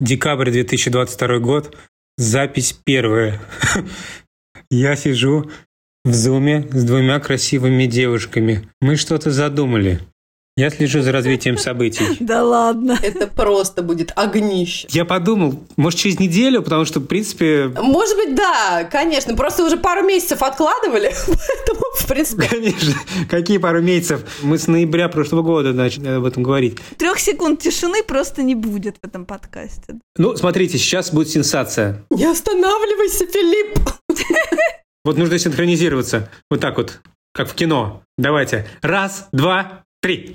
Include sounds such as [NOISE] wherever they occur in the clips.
Декабрь 2022 год. Запись первая. [LAUGHS] Я сижу в зуме с двумя красивыми девушками. Мы что-то задумали. Я слежу за развитием событий. [LAUGHS] Да ладно. Это просто будет огнище. Я подумал, может, через неделю, потому что, в принципе... Может быть, да, конечно. Просто уже пару месяцев откладывали, [LAUGHS] поэтому, в принципе... Конечно. Какие пару месяцев? Мы с ноября прошлого года начали об этом говорить. Трех секунд тишины просто не будет в этом подкасте. Ну, смотрите, сейчас будет сенсация. Не останавливайся, Филипп! Вот нужно синхронизироваться. Вот так вот, как в кино. Давайте. Раз, два, три.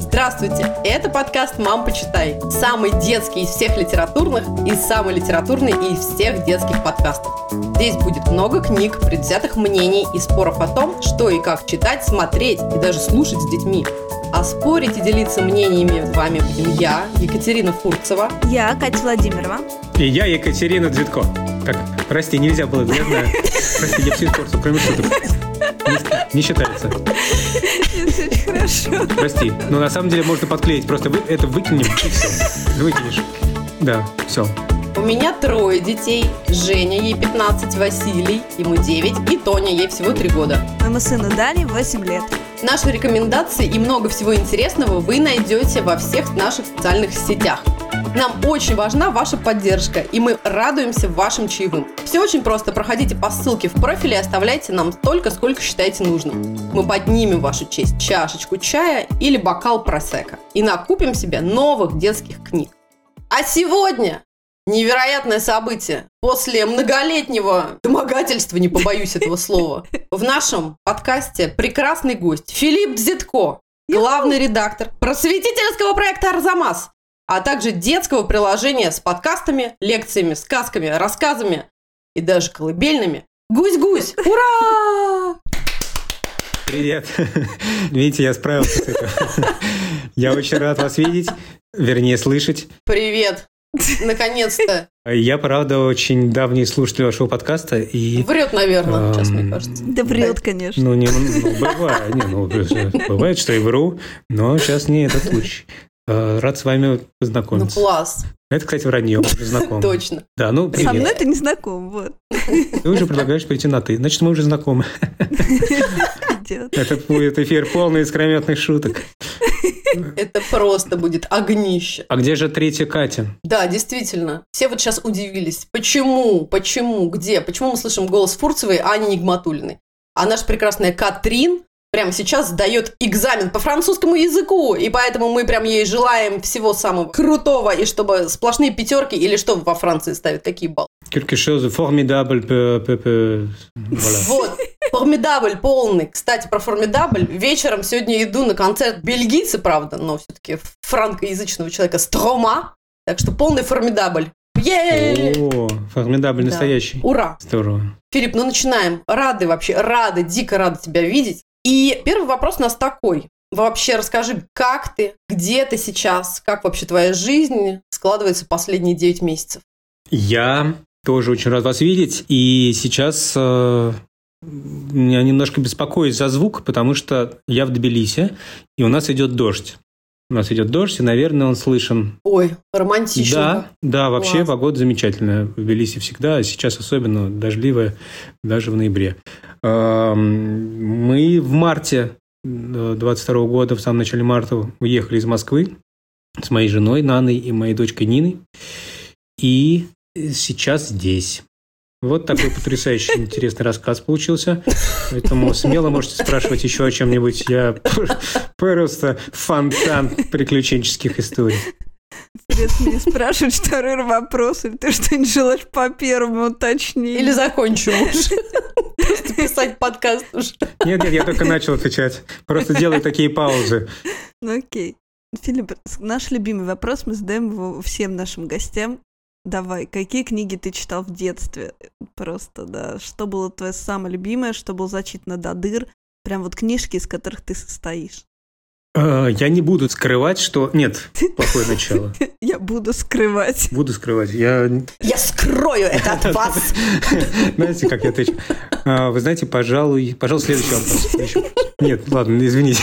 Здравствуйте! Это подкаст «Мам, почитай». Самый детский из всех литературных и самый литературный из всех детских подкастов. Здесь будет много книг, предвзятых мнений и споров о том, что и как читать, смотреть и даже слушать с детьми. А спорить и делиться мнениями с вами будем я, Екатерина Фурцева. Я, Катя Владимирова. И я, Екатерина Дзитко. Так, прости, нельзя было, я знаю. Прости, я все испортил, кроме шуток. Не, не считается. Нет, хорошо. Прости. Но на самом деле можно подклеить. Просто вы, это выкинем, и все. Выкинешь. Да, все. У меня трое детей. Женя, ей 15, Василий, ему 9, и Тоня, ей всего 3 года. Моему сыну Дани 8 лет. Наши рекомендации и много всего интересного вы найдете во всех наших социальных сетях. Нам очень важна ваша поддержка, и мы радуемся вашим чаевым. Все очень просто. Проходите по ссылке в профиле и оставляйте нам столько, сколько считаете нужным. Мы поднимем вашу честь чашечку чая или бокал просека и накупим себе новых детских книг. А сегодня невероятное событие. После многолетнего домогательства, не побоюсь этого [LAUGHS] слова, в нашем подкасте прекрасный гость Филипп Дзитко, главный редактор просветительского проекта «Арзамас», а также детского приложения с подкастами, лекциями, сказками, рассказами и даже колыбельными. Гусь-гусь! [LAUGHS] Ура! Привет. [LAUGHS] Видите, я справился с этим. Я очень рад вас видеть, вернее, слышать. Привет! [LAUGHS] Наконец-то. Я, правда, очень давний слушатель вашего подкаста. И, Врет, наверное, сейчас, мне кажется. Да врет, конечно. ну, не, ну, бывает, не, ну, бывает, что и вру, но сейчас не этот случай. Э, Рад с вами Ну, познакомиться. класс. Это, кстати, вранье, уже [LAUGHS] знакомы. Точно. Да, ну, Со мной привет. ты не знаком, вот. Ты уже предлагаешь перейти на «ты». Значит, мы уже знакомы. [LAUGHS] Идет. Это будет эфир полный искрометных шуток. Это просто будет огнище. А где же третья Катя? Да, действительно. Все вот сейчас удивились. Почему? Почему? Где? Почему мы слышим голос Фурцевой, а не Нигматулиной? А наша прекрасная Катрин прямо сейчас сдает экзамен по французскому языку, и поэтому мы прям ей желаем всего самого крутого, и чтобы сплошные пятерки, или что во Франции ставят, какие баллы? Quelque chose de formidable peut- Voilà. Вот, Формидабль полный. Кстати, про Формидабль. Вечером сегодня иду на концерт бельгийца, правда, но все-таки франкоязычного человека Строма. Так что полный Формидабль. Е О, формидабль Да. настоящий. Ура! Здорово. Филипп, ну начинаем. Рады вообще, рады, дико рады тебя видеть. И первый вопрос у нас такой. Вообще расскажи, как ты, где ты сейчас, как вообще твоя жизнь складывается последние 9 месяцев? Я тоже очень рад вас видеть. И сейчас э, меня немножко беспокоит за звук, потому что я в Тбилиси, и у нас идет дождь. У нас идет дождь, и, наверное, он слышен. Ой, романтично. Да, да, вообще Класс. погода замечательная. В Тбилиси всегда, а сейчас особенно дождливая, даже в ноябре. Мы в марте 22 года, в самом начале марта, уехали из Москвы с моей женой Наной и моей дочкой Ниной. И сейчас здесь. Вот такой потрясающий интересный рассказ получился. Поэтому смело можете спрашивать еще о чем-нибудь. Я просто фонтан приключенческих историй. Интересно, мне спрашивать второй вопрос, или ты что-нибудь желаешь по первому уточнить? Или закончу уже. Просто писать подкаст уже. Нет, нет, я только начал отвечать. Просто делаю такие паузы. Ну окей. Филипп, наш любимый вопрос, мы задаем его всем нашим гостям. Давай, какие книги ты читал в детстве? Просто, да. Что было твое самое любимое, что было зачитано до дыр? Прям вот книжки, из которых ты состоишь. Э, Я не буду скрывать, что... Нет, плохое начало. [LAUGHS] Я буду скрывать. Буду скрывать. Я... Я скрою это от вас. Знаете, как я отвечу? А, Вы знаете, пожалуй... Пожалуй, следующий вопрос. Нет, ладно, извините.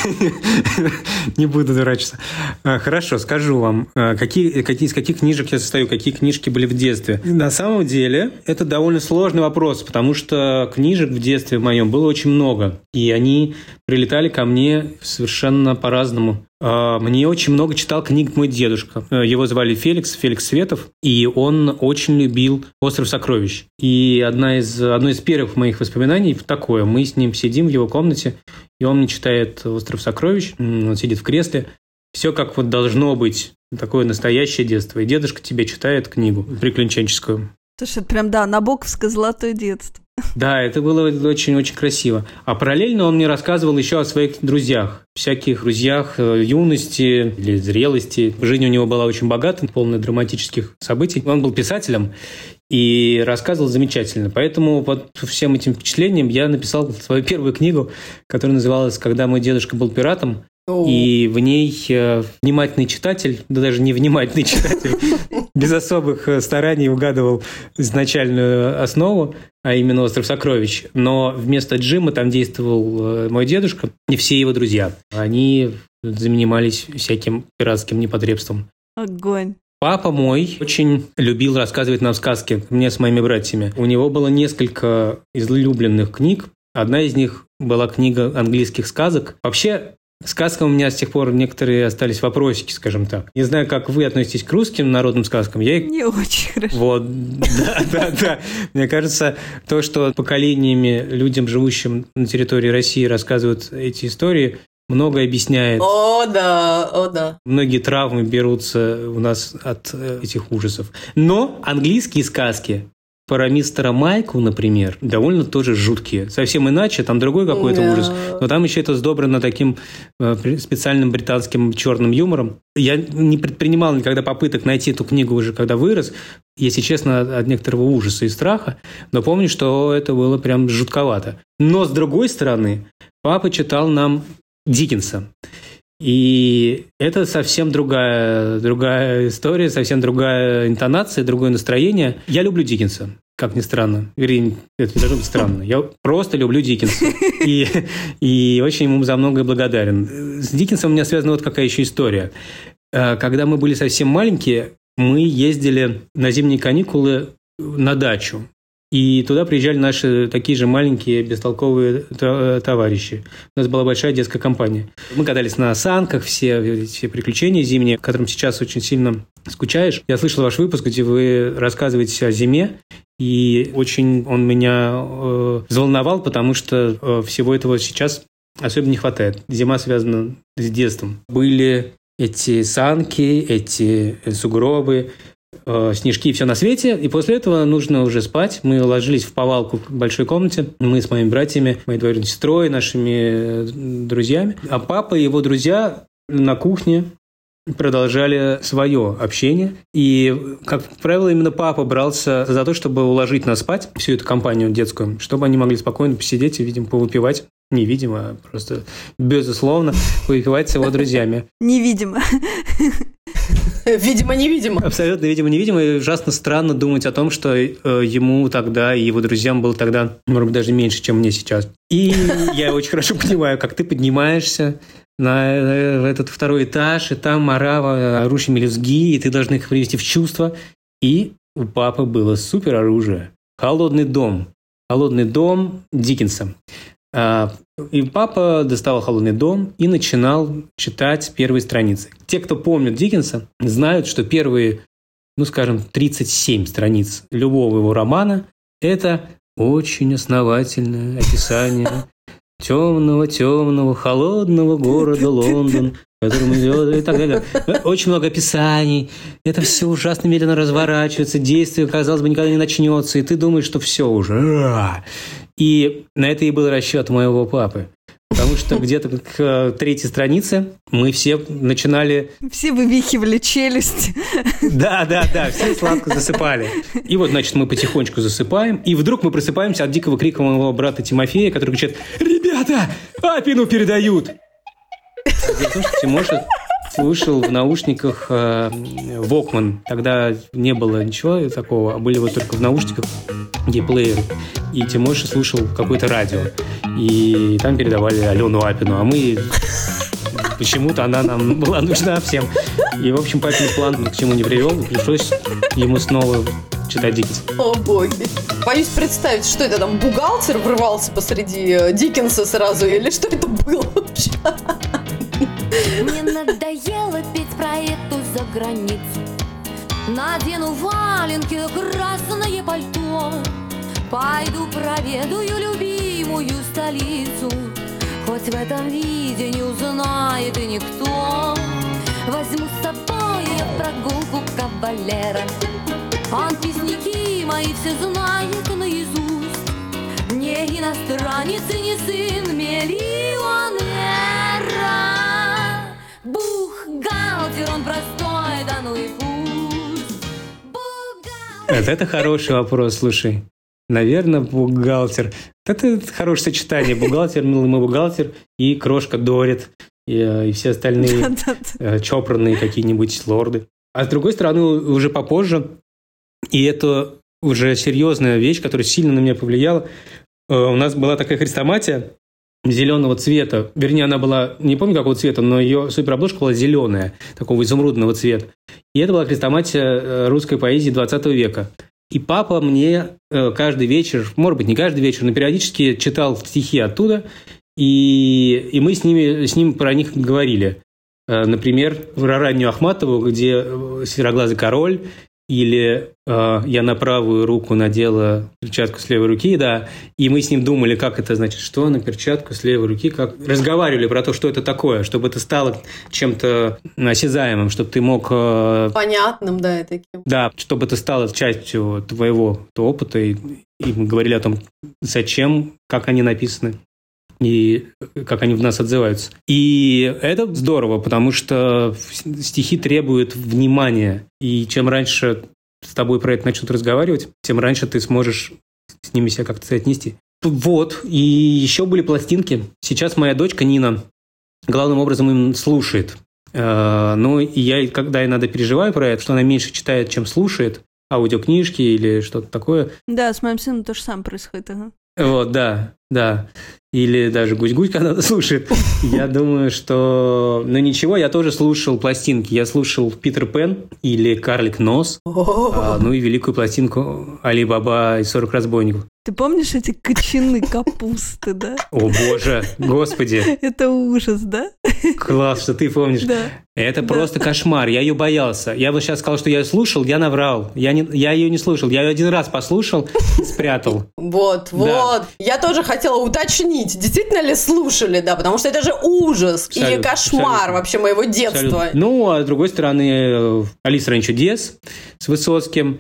[LAUGHS] Не буду дурачиться. А, Хорошо, скажу вам, а, какие, какие, из каких книжек я состою, какие книжки были в детстве. На самом деле, это довольно сложный вопрос, потому что книжек в детстве моем было очень много. И они прилетали ко мне совершенно по-разному. А, Мне очень много читал книг мой дедушка. Э, Его звали Феликс, Феликс Светов, и он очень любил «Остров сокровищ». И одна из, одно из первых моих воспоминаний такое. Мы с ним сидим в его комнате, и он мне читает «Остров сокровищ», он сидит в кресле. Все как вот должно быть. Такое настоящее детство. И дедушка тебе читает книгу приключенческую. Слушай, это прям, да, набоковское золотое детство. Да, это было очень-очень красиво. А параллельно он мне рассказывал еще о своих друзьях. Всяких друзьях э, юности или зрелости. Жизнь у него была очень богата, полная драматических событий. Он был писателем и рассказывал замечательно. Поэтому под всем этим впечатлением я написал свою первую книгу, которая называлась «Когда мой дедушка был пиратом». И в ней э, внимательный читатель, да даже не внимательный читатель, [LAUGHS] без особых э, стараний угадывал изначальную основу, а именно «Остров сокровищ». Но вместо Джима там действовал э, мой дедушка и все его друзья. Они занимались всяким пиратским непотребством. Огонь. Папа мой очень любил рассказывать нам сказки, мне с моими братьями. У него было несколько излюбленных книг. Одна из них была книга английских сказок. Вообще, сказкам у меня с тех пор некоторые остались вопросики, скажем так. Не знаю, как вы относитесь к русским народным сказкам. Я их Не очень хорошо. вот, да, [LAUGHS] да, да. Мне кажется, то, что поколениями людям, живущим на территории России, рассказывают эти истории, многое объясняет. О, да, о, да. Многие травмы берутся у нас от э, этих ужасов. Но английские сказки про мистера Майку, например, довольно тоже жуткие. Совсем иначе, там другой какой-то Да. ужас. Но там еще это сдобрено таким э, специальным британским черным юмором. Я не предпринимал никогда попыток найти эту книгу уже, когда вырос. Если честно, от некоторого ужаса и страха. Но помню, что это было прям жутковато. Но, с другой стороны, папа читал нам Диккенса. И это совсем другая, другая история, совсем другая интонация, другое настроение. Я люблю Диккенса, как ни странно. Вернее, это не должно быть странно. Я просто люблю Диккенса. И, и очень ему за многое благодарен. С Диккенсом у меня связана вот какая еще история. Э, Когда мы были совсем маленькие, мы ездили на зимние каникулы на дачу. И туда приезжали наши такие же маленькие бестолковые та- товарищи. У нас была большая детская компания. Мы катались на санках, все, все приключения зимние, которым сейчас очень сильно скучаешь. Я слышал ваш выпуск, где вы рассказываете о зиме, и очень он меня э, взволновал, потому что э, всего этого сейчас особенно не хватает. Зима связана с детством. Были эти санки, эти э, сугробы, э, снежки и все на свете. И после этого нужно уже спать. Мы ложились в повалку в большой комнате. Мы с моими братьями, моей двоюродной сестрой, нашими э, друзьями. А папа и его друзья на кухне продолжали свое общение. И, как правило, именно папа брался за то, чтобы уложить нас спать, всю эту компанию детскую, чтобы они могли спокойно посидеть и, видимо, повыпивать. Не видимо, а просто безусловно повыпивать с его друзьями. Невидимо. [LAUGHS] [LAUGHS] Видимо, невидимо. Абсолютно, видимо, невидимо. И ужасно странно думать о том, что э, ему тогда и его друзьям было тогда, может быть, даже меньше, чем мне сейчас. И я очень хорошо понимаю, как ты поднимаешься на этот второй этаж, и там Марава, орущие мелюзги, и ты должен их привести в чувство. И у папы было супер оружие. Холодный дом. Холодный дом Диккенса. А, И папа доставал «Холодный дом» и начинал читать первые страницы. Те, кто помнит Диккенса, знают, что первые, ну, скажем, 37 страниц любого его романа – это очень основательное описание темного-темного, холодного города Лондон, в котором идет и так далее. Очень много описаний. Это все ужасно медленно разворачивается, действие, казалось бы, никогда не начнется, и ты думаешь, что все уже. И на это и был расчет моего папы. Потому что [LAUGHS] где-то к э, третьей странице мы все начинали... Все вывихивали челюсть. [LAUGHS] Да, да, да, все сладко засыпали. И вот, значит, мы потихонечку засыпаем, и вдруг мы просыпаемся от дикого крика моего брата Тимофея, который кричит «Ребята, Апину передают!» Дело в том, что Тимоша слушал в наушниках э, Walkman. Тогда не было ничего такого, а были вот только в наушниках гейплееры. И Тимоша слушал какое-то радио. И там передавали Алену Апину. А мы [LAUGHS] почему-то она нам была нужна всем. И, в общем, папин план к чему не привел. Пришлось ему снова читать Диккенса. О, боги. Боюсь представить, что это там, бухгалтер врывался посреди э, Диккенса сразу, или что это было вообще? [LAUGHS] Мне надоело петь про эту заграницу. Надену валенки красное пальто. Пойду проведаю любимую столицу. Хоть в этом виде не узнает и никто. Возьму с собой я прогулку кавалера Он песняки мои все знает наизусть. Не иностранец и не сын миллионера Бухгалтер, он простой, да ну и пусть Бухгалтер Вот это хороший вопрос, слушай. Наверное, бухгалтер. Это хорошее сочетание. Бухгалтер, милый мой бухгалтер и крошка Дорит. И, э, и все остальные [LAUGHS] э, чопорные какие-нибудь лорды. А с другой стороны, уже попозже, и это уже серьезная вещь, которая сильно на меня повлияла, э, у нас была такая хрестоматия зеленого цвета. Вернее, она была, не помню какого цвета, но ее суперобложка была зеленая, такого изумрудного цвета. И это была хрестоматия э, русской поэзии 20 века. И папа мне э, каждый вечер, может быть, не каждый вечер, но периодически читал стихи оттуда, и, и мы с, ними, с ним про них говорили. Э, Например, про раннюю Ахматову, где «Сероглазый король» или э, «Я на правую руку надела перчатку с левой руки», да, и мы с ним думали, как это значит, что на перчатку с левой руки, как разговаривали про то, что это такое, чтобы это стало чем-то осязаемым, чтобы ты мог э, Понятным, да, и таким. да, чтобы это стало частью твоего опыта, и, и мы говорили о том, зачем, как они написаны и как они в нас отзываются. И это здорово, потому что стихи требуют внимания, и чем раньше с тобой про это начнут разговаривать, тем раньше ты сможешь с ними себя как-то отнести. Вот, и еще были пластинки. Сейчас моя дочка Нина главным образом им слушает. Э, Ну, и я, когда иногда переживаю про это, что она меньше читает, чем слушает, аудиокнижки или что-то такое. Да, с моим сыном то же самое происходит. ага. Вот, да, да. Или даже гусь-гусь, когда она [LAUGHS] слушает. Я думаю, что... Ну, ничего, я тоже слушал пластинки. Я слушал Питер Пен или Карлик Нос, а, ну и великую пластинку Али Баба и 40 разбойников. Ты помнишь эти кочаны капусты, да? О, боже, господи, Это ужас, да? класс, что ты помнишь. Да. Это Да. просто кошмар. Я ее боялся. Я вот сейчас сказал, что я ее слушал, я наврал. Я, не, я ее не слушал. Я ее один раз послушал и спрятал. Вот, вот. Да. Я тоже хотела уточнить, действительно ли слушали, да, потому что это же ужас и Абсолютно, кошмар абсолютно. вообще моего детства. Абсолютно. Ну, а с другой стороны, Алиса Ранчо Чудес с Высоцким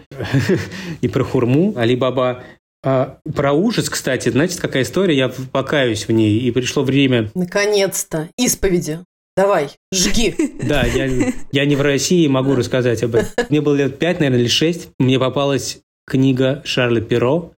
[LAUGHS] и про Хурму, Али Баба. А про ужас, кстати, знаете, какая история? Я покаюсь в ней, и пришло время... Наконец-то. Исповеди. Давай, жги. [LAUGHS] Да, я, я не в России, могу рассказать об этом. Мне было лет пять, наверное, или шесть. Мне попалась книга Шарля Перо.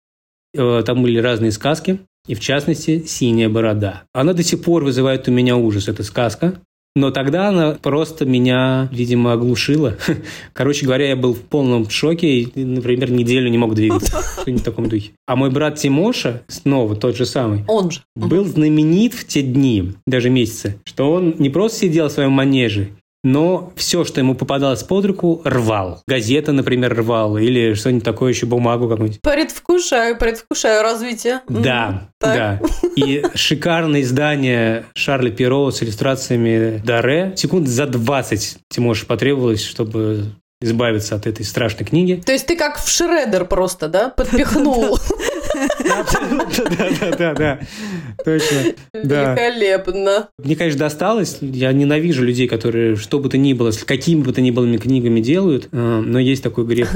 Э, Там были разные сказки, и в частности «Синяя борода». Она до сих пор вызывает у меня ужас, эта сказка. Но тогда она просто меня, видимо, оглушила. [LAUGHS] Короче говоря, я был в полном шоке и, например, неделю не мог двигаться. Что-нибудь [LAUGHS] в таком духе. А мой брат Тимоша, снова тот же самый, Он же. был знаменит в те дни, даже месяцы, что он не просто сидел в своем манеже, но все, что ему попадалось под руку, рвал. Газета, например, рвал, или что-нибудь такое еще, бумагу какую-нибудь. Предвкушаю, предвкушаю развитие. Да, Так. да. И [LAUGHS] шикарное издание Шарля Перо с иллюстрациями Даре. Секунд за 20 Тимоше потребовалось, чтобы избавиться от этой страшной книги. То есть ты как в Шредер просто, да, подпихнул. [LAUGHS] Да, да, да, да. Точно. Да. Великолепно. Мне, конечно, досталось. Я ненавижу людей, которые что бы то ни было, с какими бы то ни было книгами делают, э, но есть такой грех.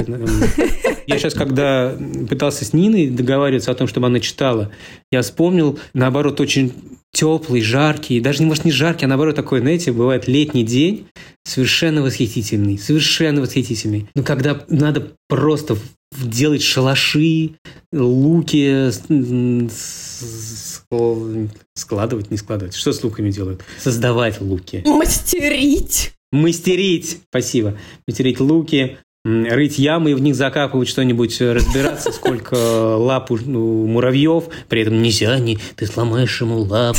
Я сейчас, когда пытался с Ниной договариваться о том, чтобы она читала, я вспомнил, наоборот, очень теплый, жаркий, даже, может, не жаркий, а наоборот такой, знаете, бывает летний день, совершенно восхитительный, совершенно восхитительный. Но когда надо просто делать шалаши, луки, складывать, не складывать. Что с луками делают? Создавать луки. Мастерить. Мастерить, спасибо. Мастерить луки, рыть ямы и в них закапывать что-нибудь, э, разбираться, [LAUGHS] сколько лап у ну, муравьев. При этом нельзя, не, ты сломаешь ему лапу.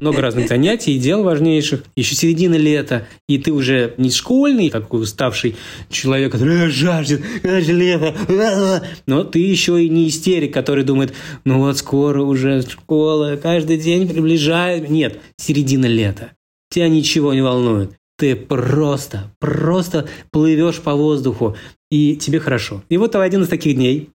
Много разных занятий и дел важнейших. Еще середина лета, и ты уже не школьный, такой уставший человек, который «А, жаждет, а, лето, а, а». но ты еще и не истерик, который думает, ну вот скоро уже школа, каждый день приближает. Нет, середина лета. Тебя ничего не волнует. Ты просто, просто плывешь по воздуху, и тебе хорошо. И вот один из таких дней,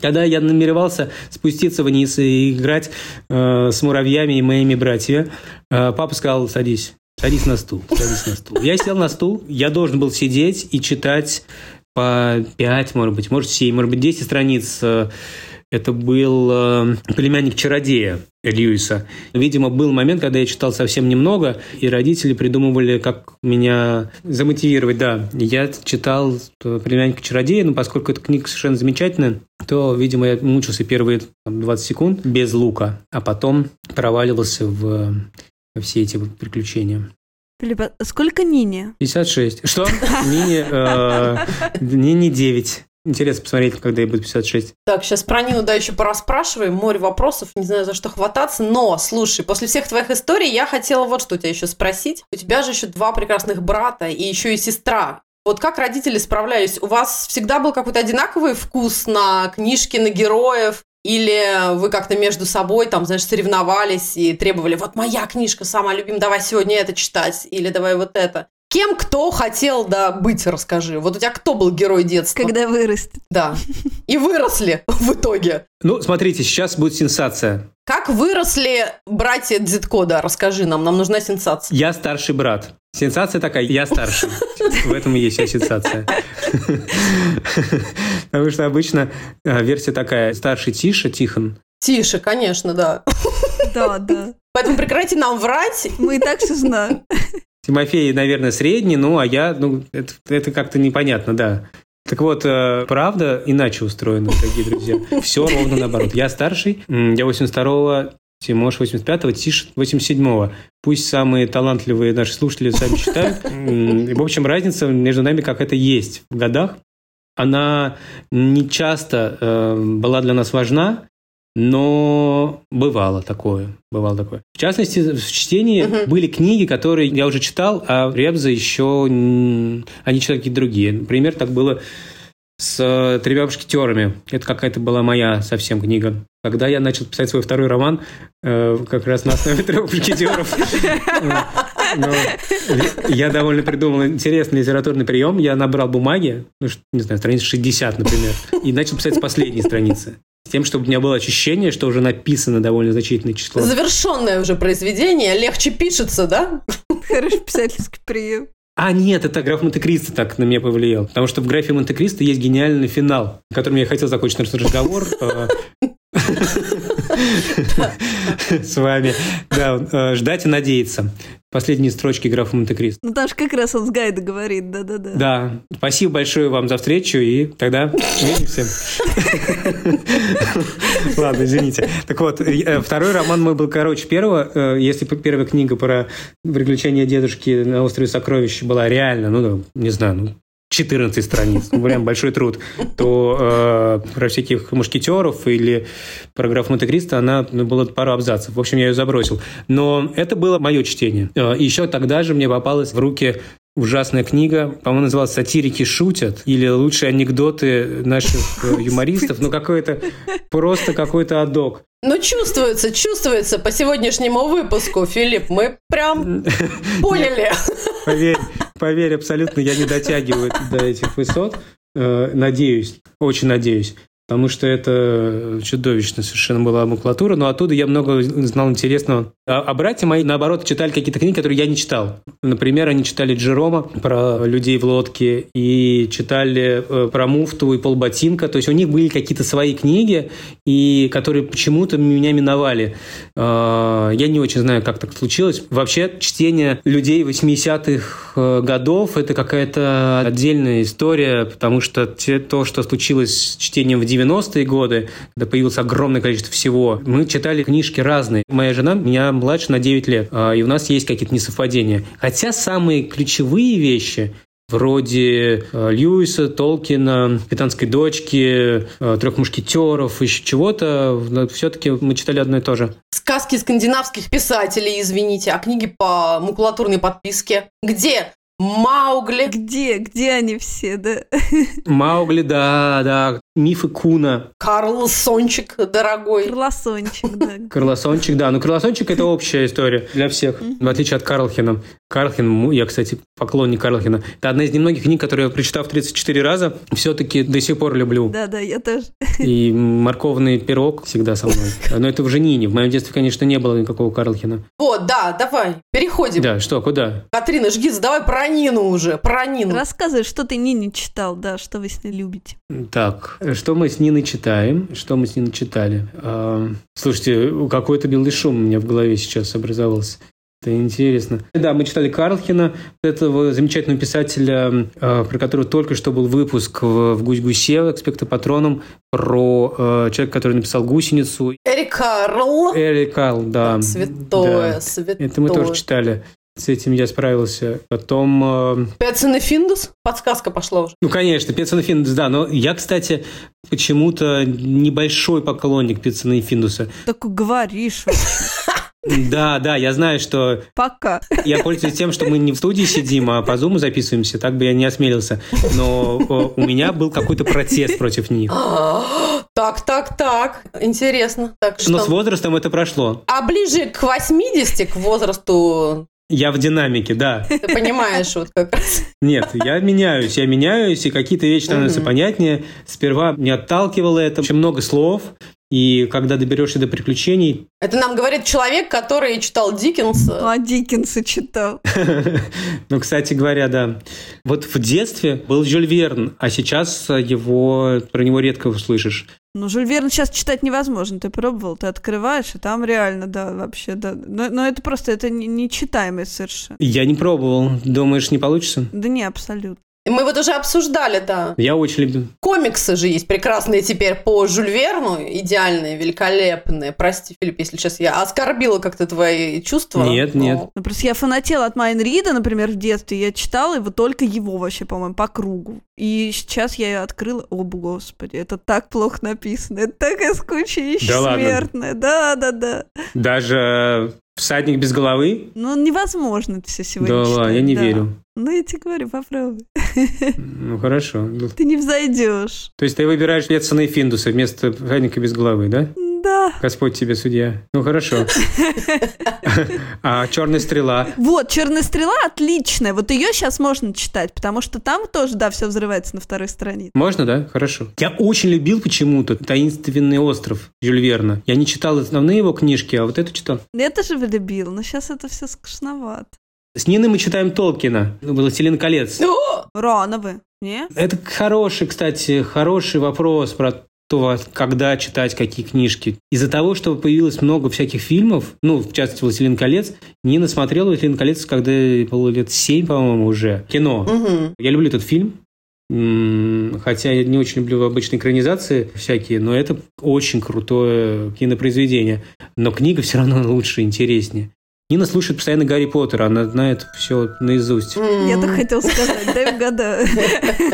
когда я намеревался спуститься вниз и играть э, с муравьями и моими братьями, э, папа сказал, садись, садись на стул, садись на стул. Я сел на стул, я должен был сидеть и читать по 5, может быть, может 7, может быть 10 страниц. э, Это был э, племянник чародея Льюиса. Видимо, был момент, когда я читал совсем немного, и родители придумывали, как меня замотивировать. Да, я читал э, племянника чародея, но поскольку эта книга совершенно замечательная, то, видимо, я мучился первые там, 20 секунд без лука, а потом проваливался в, все эти приключения. Филипп, сколько Нине? 56. Что? Нине, э, Нине 9. Интересно посмотреть, когда ей будет 56. Так, сейчас про Нину, да, еще пораспрашиваем. Море вопросов, не знаю, за что хвататься. Но, слушай, после всех твоих историй я хотела вот что у тебя еще спросить. У тебя же еще два прекрасных брата и еще и сестра. Вот как родители справлялись? У вас всегда был какой-то одинаковый вкус на книжки, на героев? Или вы как-то между собой, там, знаешь, соревновались и требовали, вот моя книжка самая любимая, давай сегодня это читать, или давай вот это. Кем кто хотел, да, быть, расскажи. Вот у тебя кто был герой детства? Когда вырастет. Да. И выросли в итоге. Ну, смотрите, сейчас будет сенсация. Как выросли братья Дзитко, расскажи нам, нам нужна сенсация. Я старший брат. Сенсация такая, я старший. В этом и есть вся сенсация. Потому что обычно э, версия такая, старший Тиша, Тихон, Тише, конечно, да. Да, да. Поэтому прекрати нам врать. Мы и так все знаем. Тимофей, наверное, средний, ну, а я, ну, это, это как-то непонятно, да. Так вот, э, правда иначе устроена, дорогие друзья. Все ровно наоборот. Я старший, я 82-го, Тимош 85-го, Тиш 87-го. Пусть самые талантливые наши слушатели сами считают. И, В общем, разница между нами какая-то есть в годах. Она не часто э, была для нас важна, но бывало такое, бывало такое. В частности, в чтении Мгм. были книги, которые я уже читал, а Ребза еще они читали какие-то другие. Например, так было с э, «Тремя мушкетерами». Это какая-то была моя совсем книга. Когда я начал писать свой второй роман, э, как раз на основе «Трех мушкетеров», [LAUGHS] но я довольно придумал интересный литературный прием. Я набрал бумаги, ну, не знаю, страниц 60, например, и начал писать с последней страницы. С тем, чтобы у меня было ощущение, что уже написано довольно значительное число. Завершенное уже произведение, легче пишется, да? Хороший писательский прием. А нет, это граф Монте-Кристо так на меня повлиял. Потому что в графе Монте-Кристо есть гениальный финал, которым я хотел закончить наш разговор. С вами. Да, э, ждать и надеяться. Последние строчки графа Монте-Кристо. Ну там же как раз он с Гайда говорит, да-да-да. Да, спасибо большое вам за встречу, и тогда увидимся. Ладно, извините. Так вот, э, второй роман мой был короче первого. Э, Если первая книга про приключения дедушки на острове Сокровищ была реально, ну, не знаю, ну, 14 страниц, ну, прям большой труд, то э, про всяких мушкетеров или про графа Монте-Кристо она ну, было пару абзацев. В общем, я ее забросил. Но это было мое чтение. Э, еще тогда же мне попалась в руки ужасная книга, по-моему, называлась «Сатирики шутят» или «Лучшие анекдоты наших э, юмористов». Ну, какой-то, просто какой-то адок. Ну, чувствуется, чувствуется по сегодняшнему выпуску, Филипп. Мы прям [LAUGHS] поняли. Поверь, поверь, абсолютно я не дотягиваю до этих высот. Э, Надеюсь, очень надеюсь. Потому что это чудовищно совершенно была макулатура, но оттуда я много знал интересного. А, а братья мои, наоборот, читали какие-то книги, которые я не читал. Например, они читали Джерома про людей в лодке и читали э, про Муфту и Полботинка, то есть у них были какие-то свои книги, и которые почему-то меня миновали. Э, я не очень знаю, как так случилось. Вообще, чтение людей 80-х э, годов – это какая-то отдельная история, потому что те, то, что случилось с чтением в 90-е годы, когда появилось огромное количество всего, мы читали книжки разные. Моя жена меня младше на 9 лет, а, и у нас есть какие-то несовпадения. Хотя самые ключевые вещи вроде э, Льюиса, Толкина, «Капитанской дочки», э, «Трех мушкетеров», еще чего-то, все-таки мы читали одно и то же. Сказки скандинавских писателей, извините, а книги по макулатурной подписке. Где Маугли. Где? Где они все, да? [LAUGHS] Маугли, да, да. Мифы Куна. Карлсончик дорогой. Карлосончик, да. [LAUGHS] Карлосончик, да. Ну, Карлосончик – это общая история для всех, в отличие от Карлхина. Карлхин, я, кстати, поклонник Карлхина. Это одна из немногих книг, которые я, прочитав 34 раза, все-таки до сих пор люблю. Да, да, я тоже. [LAUGHS] И морковный пирог всегда со мной. Но это уже Нине. В моем детстве, конечно, не было никакого Карлхина. Вот, да, давай, переходим. Да, что, куда? Катрина Жгиц, давай про Нину уже, про Нину. Рассказывай, что ты Нине читал, да, что вы с ней любите. Так, что мы с Ниной читаем? Что мы с Ниной читали? А, слушайте, какой-то белый шум у меня в голове сейчас образовался. Это интересно. Да, мы читали Карлхина, этого замечательного писателя, э, про которого только что был выпуск в, в «Гусь-гусе», «Экспекто Патроном», про э, человека, который написал «Гусеницу». Эрик Карл. Эрик Карл, да. Святое, Да. святое. Это мы тоже читали. С этим я справился. Потом... э, Финдус? Подсказка пошла уже. Ну, конечно, Петсон и Финдус, да. Но я, кстати, почему-то небольшой поклонник Петсона и Финдуса. Так говоришь, [LAUGHS] Да, да, я знаю, что пока. я пользуюсь тем, что мы не в студии сидим, а по зуму записываемся, так бы я не осмелился. Но о, у меня был какой-то протест против них. [GASPS] Так, так, так. Интересно. Так что... Но с возрастом это прошло. А ближе к 80, к возрасту, Я в динамике, да. ты понимаешь, вот как раз. Нет, я меняюсь, я меняюсь, и какие-то вещи становятся понятнее. Сперва не отталкивало это, очень много слов, и когда доберешься до приключений, Это нам говорит человек, который читал Диккенса. А Диккенса читал. [LAUGHS] Ну, кстати говоря, да. Вот в детстве был Жюль Верн, а сейчас его, про него редко услышишь. Ну, Жюль Верн сейчас читать невозможно. Ты пробовал, ты открываешь, и там реально, да, вообще, да. Но, но это просто, это не- нечитаемое совершенно. Я не пробовал. Думаешь, не получится? Да не, абсолютно. Мы вот уже обсуждали, да. Я очень люблю. Комиксы же есть прекрасные теперь по Жюль Верну, идеальные, великолепные. Прости, Филипп, если сейчас я оскорбила как-то твои чувства. Нет, но- нет. Ну, просто я фанатела от Майн Рида, например, в детстве. Я читала его только его вообще, по-моему, по кругу. И сейчас я ее открыла. О, господи, это так плохо написано. Это такая скучища Да ладно? смертная. Да, да, да. Даже «Всадник без головы»? Ну, невозможно это все сегодня да ладно, читать, я не да. верю. Ну, я тебе говорю, попробуй. [LAUGHS] Ну, хорошо. Ты не взойдешь. То есть ты выбираешь Петсона и Финдуса вместо «Всадника без головы», да? Да. Господь тебе судья. Ну, хорошо. [LAUGHS] А «Черная стрела»? Вот, Черная стрела отличная. Вот ее сейчас можно читать, потому что там тоже, да, все взрывается на второй странице. Можно, да? Хорошо. Я очень любил почему-то «Таинственный остров» Жюль Верна. Я не читал основные его книжки, а вот эту читал. Я тоже любил, но сейчас это все скучновато. С Ниной мы читаем Толкина, «Властелин колец». Рано вы, не? Это хороший, кстати, хороший вопрос про то, когда читать какие книжки. Из-за того, что появилось много всяких фильмов, ну, в частности, «Властелин колец», Нина смотрела «Властелин колец», когда было лет семь, по-моему, уже. Кино. мгм. Я люблю этот фильм. Хотя я не очень люблю обычные экранизации всякие, но это очень крутое кинопроизведение. Но книга все равно лучше, интереснее. Нина слушает постоянно Гарри Поттера, она знает все наизусть. Я так хотел сказать, дай угадаю.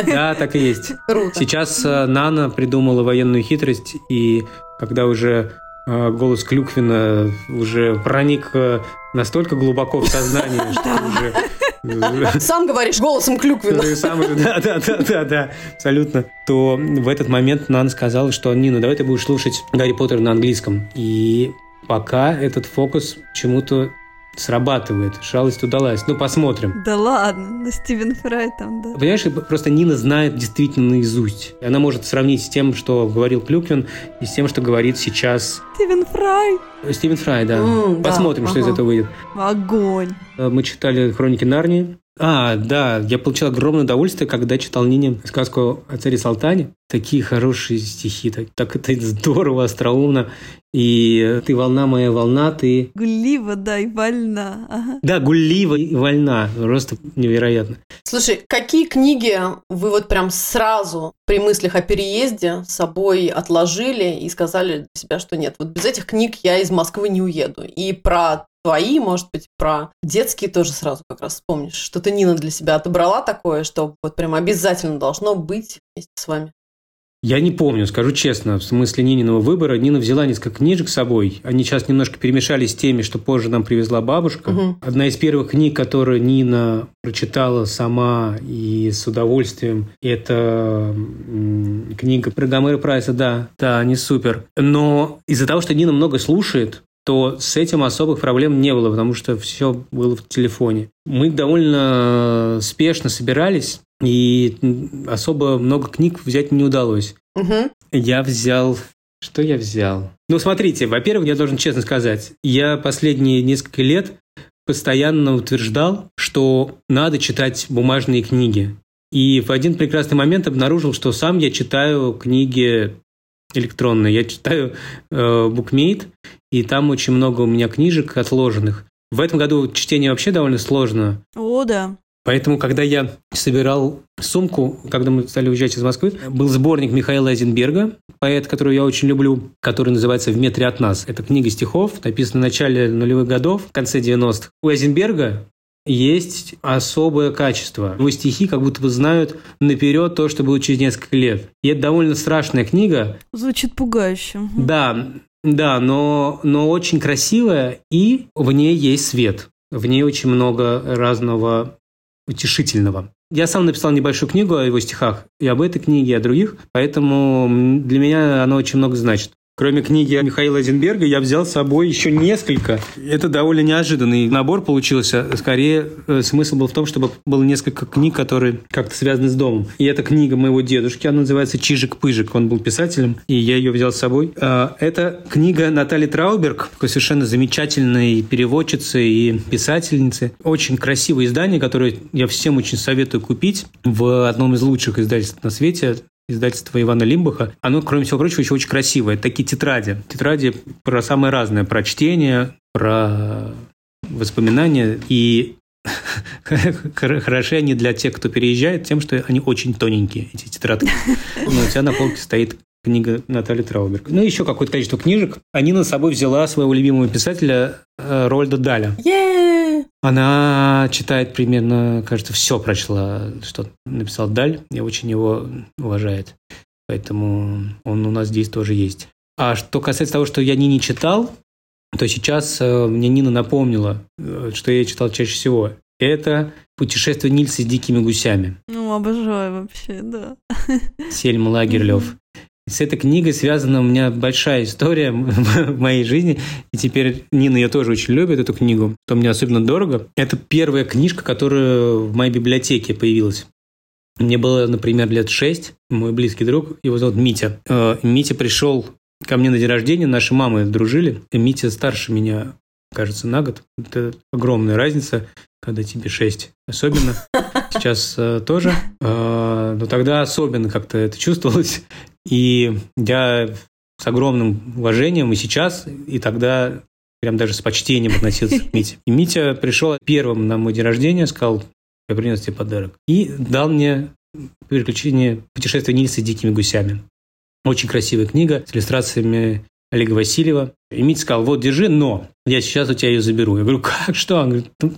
Да, так и есть. Круто. Сейчас э, Нана придумала военную хитрость, и когда уже э, голос Клюквина уже проник э, настолько глубоко в сознание, что уже... Сам говоришь голосом Клюквина. Ты сам уже- да, да, да, да, да, абсолютно. То в этот момент Нана сказала, что Нина, давай ты будешь слушать Гарри Поттер на английском. И пока этот фокус почему-то срабатывает, шалость удалась. Ну, посмотрим. Да ладно, на Стивен Фрай там, да. Понимаешь, просто Нина знает действительно наизусть. Она может сравнить с тем, что говорил Клюквин, и с тем, что говорит сейчас Стивен Фрай. Стивен Фрай, да. Да, Посмотрим, что из ага. этого выйдет. Огонь. Э, Мы читали «Хроники Нарнии». А, да, я получил огромное удовольствие, когда читал Нине сказку о царе Салтане. Такие хорошие стихи, так, так это здорово, остроумно. И «Ты волна, моя волна, ты...» Гуллива, да, и вольна. Ага. Да, гуллива и вольна. Просто невероятно. Слушай, какие книги вы вот прям сразу при мыслях о переезде с собой отложили и сказали для себя, что нет, вот без этих книг я из Москвы не уеду. И про твои, может быть, про детские тоже сразу как раз вспомнишь. Что-то Нина для себя отобрала такое, что вот прям обязательно должно быть вместе с вами. Я не помню, скажу честно, в смысле Нининого выбора. Нина взяла несколько книжек с собой. Они сейчас немножко перемешались с теми, что позже нам привезла бабушка. Мгм. Одна из первых книг, которую Нина прочитала сама и с удовольствием, это книга про Гомера Прайса, да, да, они супер. Но из-за того, что Нина много слушает, то с этим особых проблем не было, потому что все было в телефоне. Мы довольно спешно собирались, и особо много книг взять не удалось. Мгм. Я взял... Что я взял? Ну, смотрите, во-первых, я должен честно сказать, я последние несколько лет постоянно утверждал, что надо читать бумажные книги. И в один прекрасный момент обнаружил, что сам я читаю книги электронные. Я читаю э, BookMate, и там очень много у меня книжек отложенных. В этом году чтение вообще довольно сложно. О, да. Поэтому, когда я собирал сумку, когда мы стали уезжать из Москвы, был сборник Михаила Айзенберга, поэт, которого я очень люблю, который называется «В метре от нас». Это книга стихов, написана в начале нулевых годов, в конце 90-х. У Айзенберга есть особое качество. Его стихи как будто бы знают наперед то, что будет через несколько лет. И это довольно страшная книга. Звучит пугающе. Да, да, но, но очень красивая, и в ней есть свет. В ней очень много разного утешительного. Я сам написал небольшую книгу о его стихах, и об этой книге, и о других, поэтому для меня она очень много значит. Кроме книги Михаила Эйзенберга, я взял с собой еще несколько. Это довольно неожиданный набор получился. Скорее, э, смысл был в том, чтобы было несколько книг, которые как-то связаны с домом. И это книга моего дедушки, она называется «Чижик-пыжик». Он был писателем, и я ее взял с собой. А, Это книга Натальи Трауберг, такой совершенно замечательной переводчицы и писательницы. Очень красивое издание, которое я всем очень советую купить в одном из лучших издательств на свете издательство Ивана Лимбаха. Оно, кроме всего прочего, еще очень красивое. Такие тетради. Тетради про самое разное. Про чтение, про воспоминания. И [LAUGHS] хор- хороши они для тех, кто переезжает, тем, что они очень тоненькие, эти тетрадки. Но у тебя на полке стоит книга Натальи Трауберг. Ну, еще какое-то количество книжек. Анина с собой взяла своего любимого писателя э, Рольда Даля. Е-е-е! Она читает примерно, кажется, все прочла, что написал Даль, и очень его уважает. Поэтому он у нас здесь тоже есть. А что касается того, что я не не читал, то сейчас э, мне Нина напомнила, э, что я читал чаще всего. Это «Путешествие Нильса с дикими гусями» Ну, обожаю вообще, да. Сельма Лагерлёв. С этой книгой связана у меня большая история [LAUGHS] в моей жизни. И теперь Нина ее тоже очень любит, эту книгу. что мне особенно дорого. Это первая книжка, которая в моей библиотеке появилась. Мне было, например, лет шесть. Мой близкий друг, его зовут Митя. Э, Митя пришел ко мне на день рождения. Наши мамы дружили. И Митя старше меня, кажется, на год. Это огромная разница, когда тебе шесть. Особенно. [LAUGHS] Сейчас э, тоже. Э, но тогда особенно как-то это чувствовалось. И я с огромным уважением и сейчас, и тогда прям даже с почтением относился к Мите. И Митя пришел первым на мой день рождения, сказал, я принес тебе подарок. И дал мне приключение путешествия Нильса с дикими гусями. Очень красивая книга с иллюстрациями Олега Васильева. И Митя сказал, вот, держи, но я сейчас у тебя ее заберу. Я говорю, как, что? Он говорит, «Ну,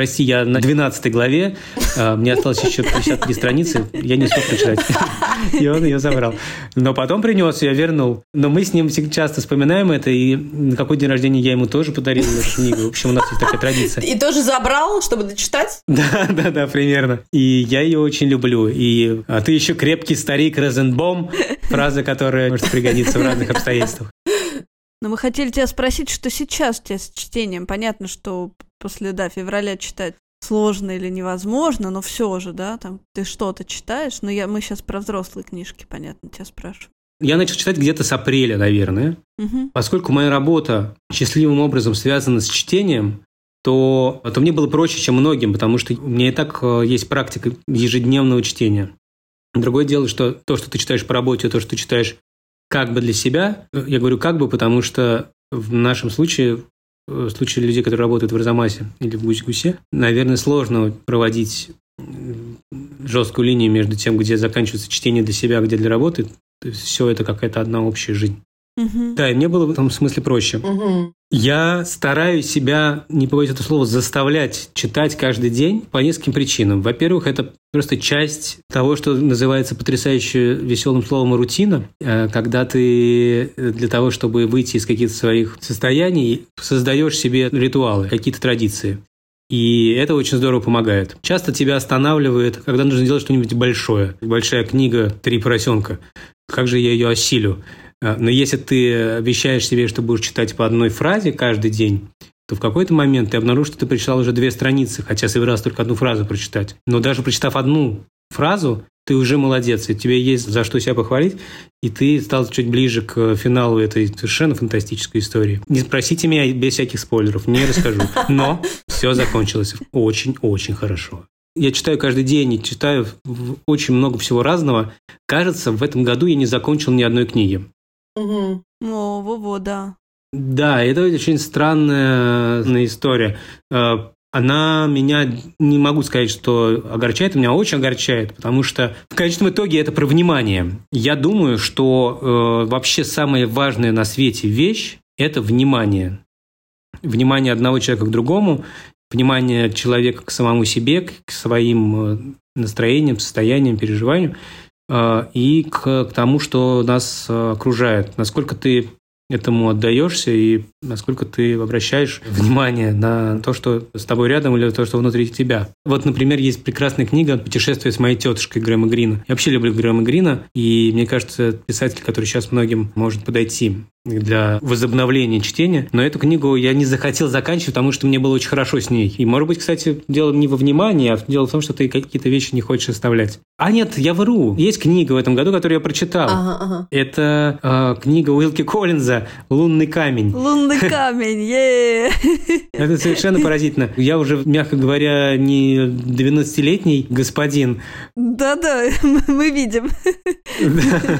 Прости, я на 12 главе, а, мне осталось еще 53 страницы, я не успел прочитать. И он ее забрал. Но потом принес, я вернул. Но мы с ним всегда часто вспоминаем это, и на какой день рождения я ему тоже подарил эту книгу. В общем, у нас есть такая традиция. И тоже забрал, чтобы дочитать? [LAUGHS] Да, да, да, примерно. И я ее очень люблю. И а ты еще крепкий старик Розенбом, фраза, которая может пригодиться в разных обстоятельствах. Но мы хотели тебя спросить, что сейчас у тебя с чтением. Понятно, что после, да, февраля читать сложно или невозможно, но все же, да, там ты что-то читаешь. Но я, мы сейчас про взрослые книжки, понятно, тебя спрашиваю. Я начал читать где-то с апреля, наверное. Мгм. Поскольку моя работа счастливым образом связана с чтением, то, то мне было проще, чем многим, потому что у меня и так э, есть практика ежедневного чтения. Другое дело, что то, что ты читаешь по работе, то, что ты читаешь как бы для себя, э, я говорю как бы, потому что в нашем случае, в случае людей, которые работают в Арзамасе или в Гусь-Гусе, наверное, сложно проводить жесткую линию между тем, где заканчивается чтение для себя, а где для работы. Все это какая-то одна общая жизнь. Мгм. Да, и мне было в этом смысле проще. Мгм. Я стараюсь себя, не побоюсь этого слова, заставлять читать каждый день по нескольким причинам. Во-первых, это просто часть того, что называется потрясающе веселым словом рутина, Э, когда ты э, для того, чтобы выйти из каких-то своих состояний, создаешь себе ритуалы, какие-то традиции. И это очень здорово помогает. Часто тебя останавливает, когда нужно делать что-нибудь большое. Большая книга «Три поросенка». Как же я ее осилю? А, Но если ты обещаешь себе, что будешь читать по одной фразе каждый день, то в какой-то момент ты обнаружишь, что ты прочитал уже две страницы, хотя собирался только одну фразу прочитать. Но даже прочитав одну фразу, ты уже молодец, и тебе есть за что себя похвалить, и ты стал чуть ближе к финалу этой совершенно фантастической истории. Не спросите меня без всяких спойлеров, не расскажу. Но все закончилось очень-очень хорошо. Я читаю каждый день и читаю очень много всего разного. Кажется, в этом году я не закончил ни одной книги. Мгм. О, во-во, да. Да, это очень странная история. Э, Она меня, не могу сказать, что огорчает, меня очень огорчает, потому что в конечном итоге это про внимание. Я думаю, что э, вообще самая важная на свете вещь – это внимание. Внимание одного человека к другому, внимание человека к самому себе, к своим э, настроениям, состояниям, переживаниям и к, к тому, что нас э, окружает. Насколько ты этому отдаешься и насколько ты обращаешь внимание на то, что с тобой рядом или то, что внутри тебя. Вот, например, есть прекрасная книга «Путешествие с моей тетушкой» Грэма Грина. Я вообще люблю Грэма Грина, и мне кажется, писатель, который сейчас многим может подойти для возобновления чтения. Но эту книгу я не захотел заканчивать, потому что мне было очень хорошо с ней. И, может быть, кстати, дело не во внимании, а дело в том, что ты какие-то вещи не хочешь оставлять. А нет, я вру. Есть книга в этом году, которую я прочитал. Ага, ага. Это э, книга Уилки Коллинза «Лунный камень». Лунный [LAUGHS] камень, е Это совершенно поразительно. Я уже, мягко говоря, не 12-летний господин. Да-да, [LAUGHS] мы видим. [LAUGHS]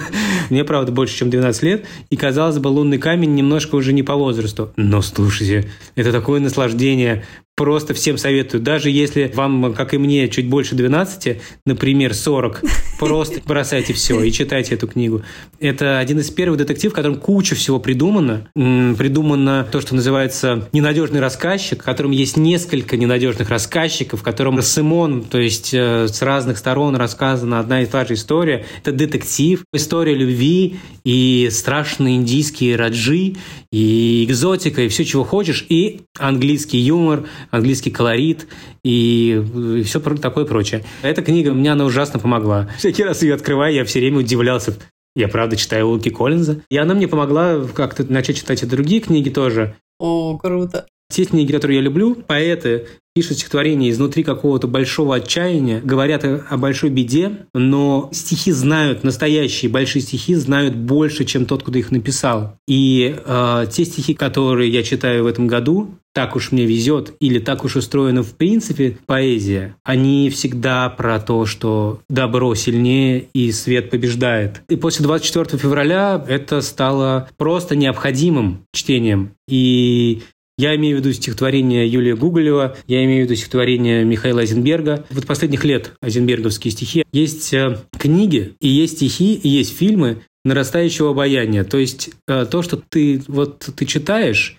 Мне, правда, больше, чем 12 лет. И, казалось бы, лунный камень немножко уже не по возрасту. Но слушайте, это такое наслаждение. Просто всем советую. Даже если вам, как и мне, чуть больше 12, например, 40, [LAUGHS] просто бросайте все и читайте эту книгу. Это один из первых детективов, в котором куча всего придумано. Придумано то, что называется ненадежный рассказчик, в котором есть несколько ненадежных рассказчиков, в котором Симон, то есть э, с разных сторон рассказана одна и та же история. Это детектив, история любви и страшные индийские раджи, и экзотика, и все, чего хочешь, и английский юмор, английский колорит, и все такое прочее. Эта книга мне она ужасно помогла. Всякий раз ее открывая, я все время удивлялся. Я правда читаю Луки Коллинза. И она мне помогла как-то начать читать и другие книги тоже. О, круто. Те книги, которые я люблю, поэты пишут стихотворения изнутри какого-то большого отчаяния, говорят о, большой беде, но стихи знают, настоящие большие стихи знают больше, чем тот, кто их написал. И э, те стихи, которые я читаю в этом году, так уж мне везет, или так уж устроена в принципе поэзия, они всегда про то, что добро сильнее и свет побеждает. И после 24 февраля это стало просто необходимым чтением. И я имею в виду стихотворение Юлия Гуголева, я имею в виду стихотворение Михаила Айзенберга. Вот последних лет айзенберговские стихи. Есть э, книги, и есть стихи, и есть фильмы нарастающего обаяния. То есть э, то, что ты вот ты читаешь,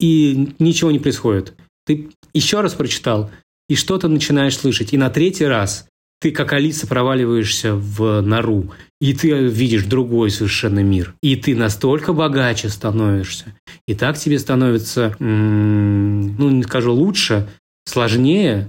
и ничего не происходит. Ты еще раз прочитал, и что-то начинаешь слышать. И на третий раз ты как Алиса проваливаешься в нору, и ты видишь другой совершенно мир. И ты настолько богаче становишься. И так тебе становится, ну, не скажу лучше, сложнее,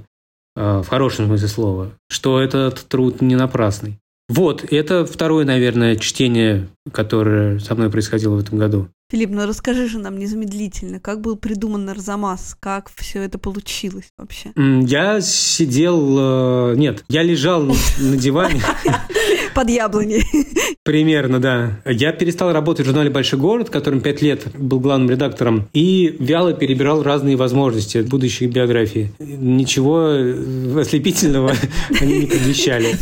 э, в хорошем смысле слова, что этот труд не напрасный. Вот, это второе, наверное, чтение, которое со мной происходило в этом году. Филипп, ну расскажи же нам незамедлительно, как был придуман Арзамас, как все это получилось вообще? Я сидел... э, Нет, я лежал на диване. [LAUGHS] Под яблоней. Примерно, да. Я перестал работать в журнале «Большой город», которым пять лет был главным редактором, и вяло перебирал разные возможности будущей биографии. Ничего э, ослепительного [LAUGHS] они не предвещали.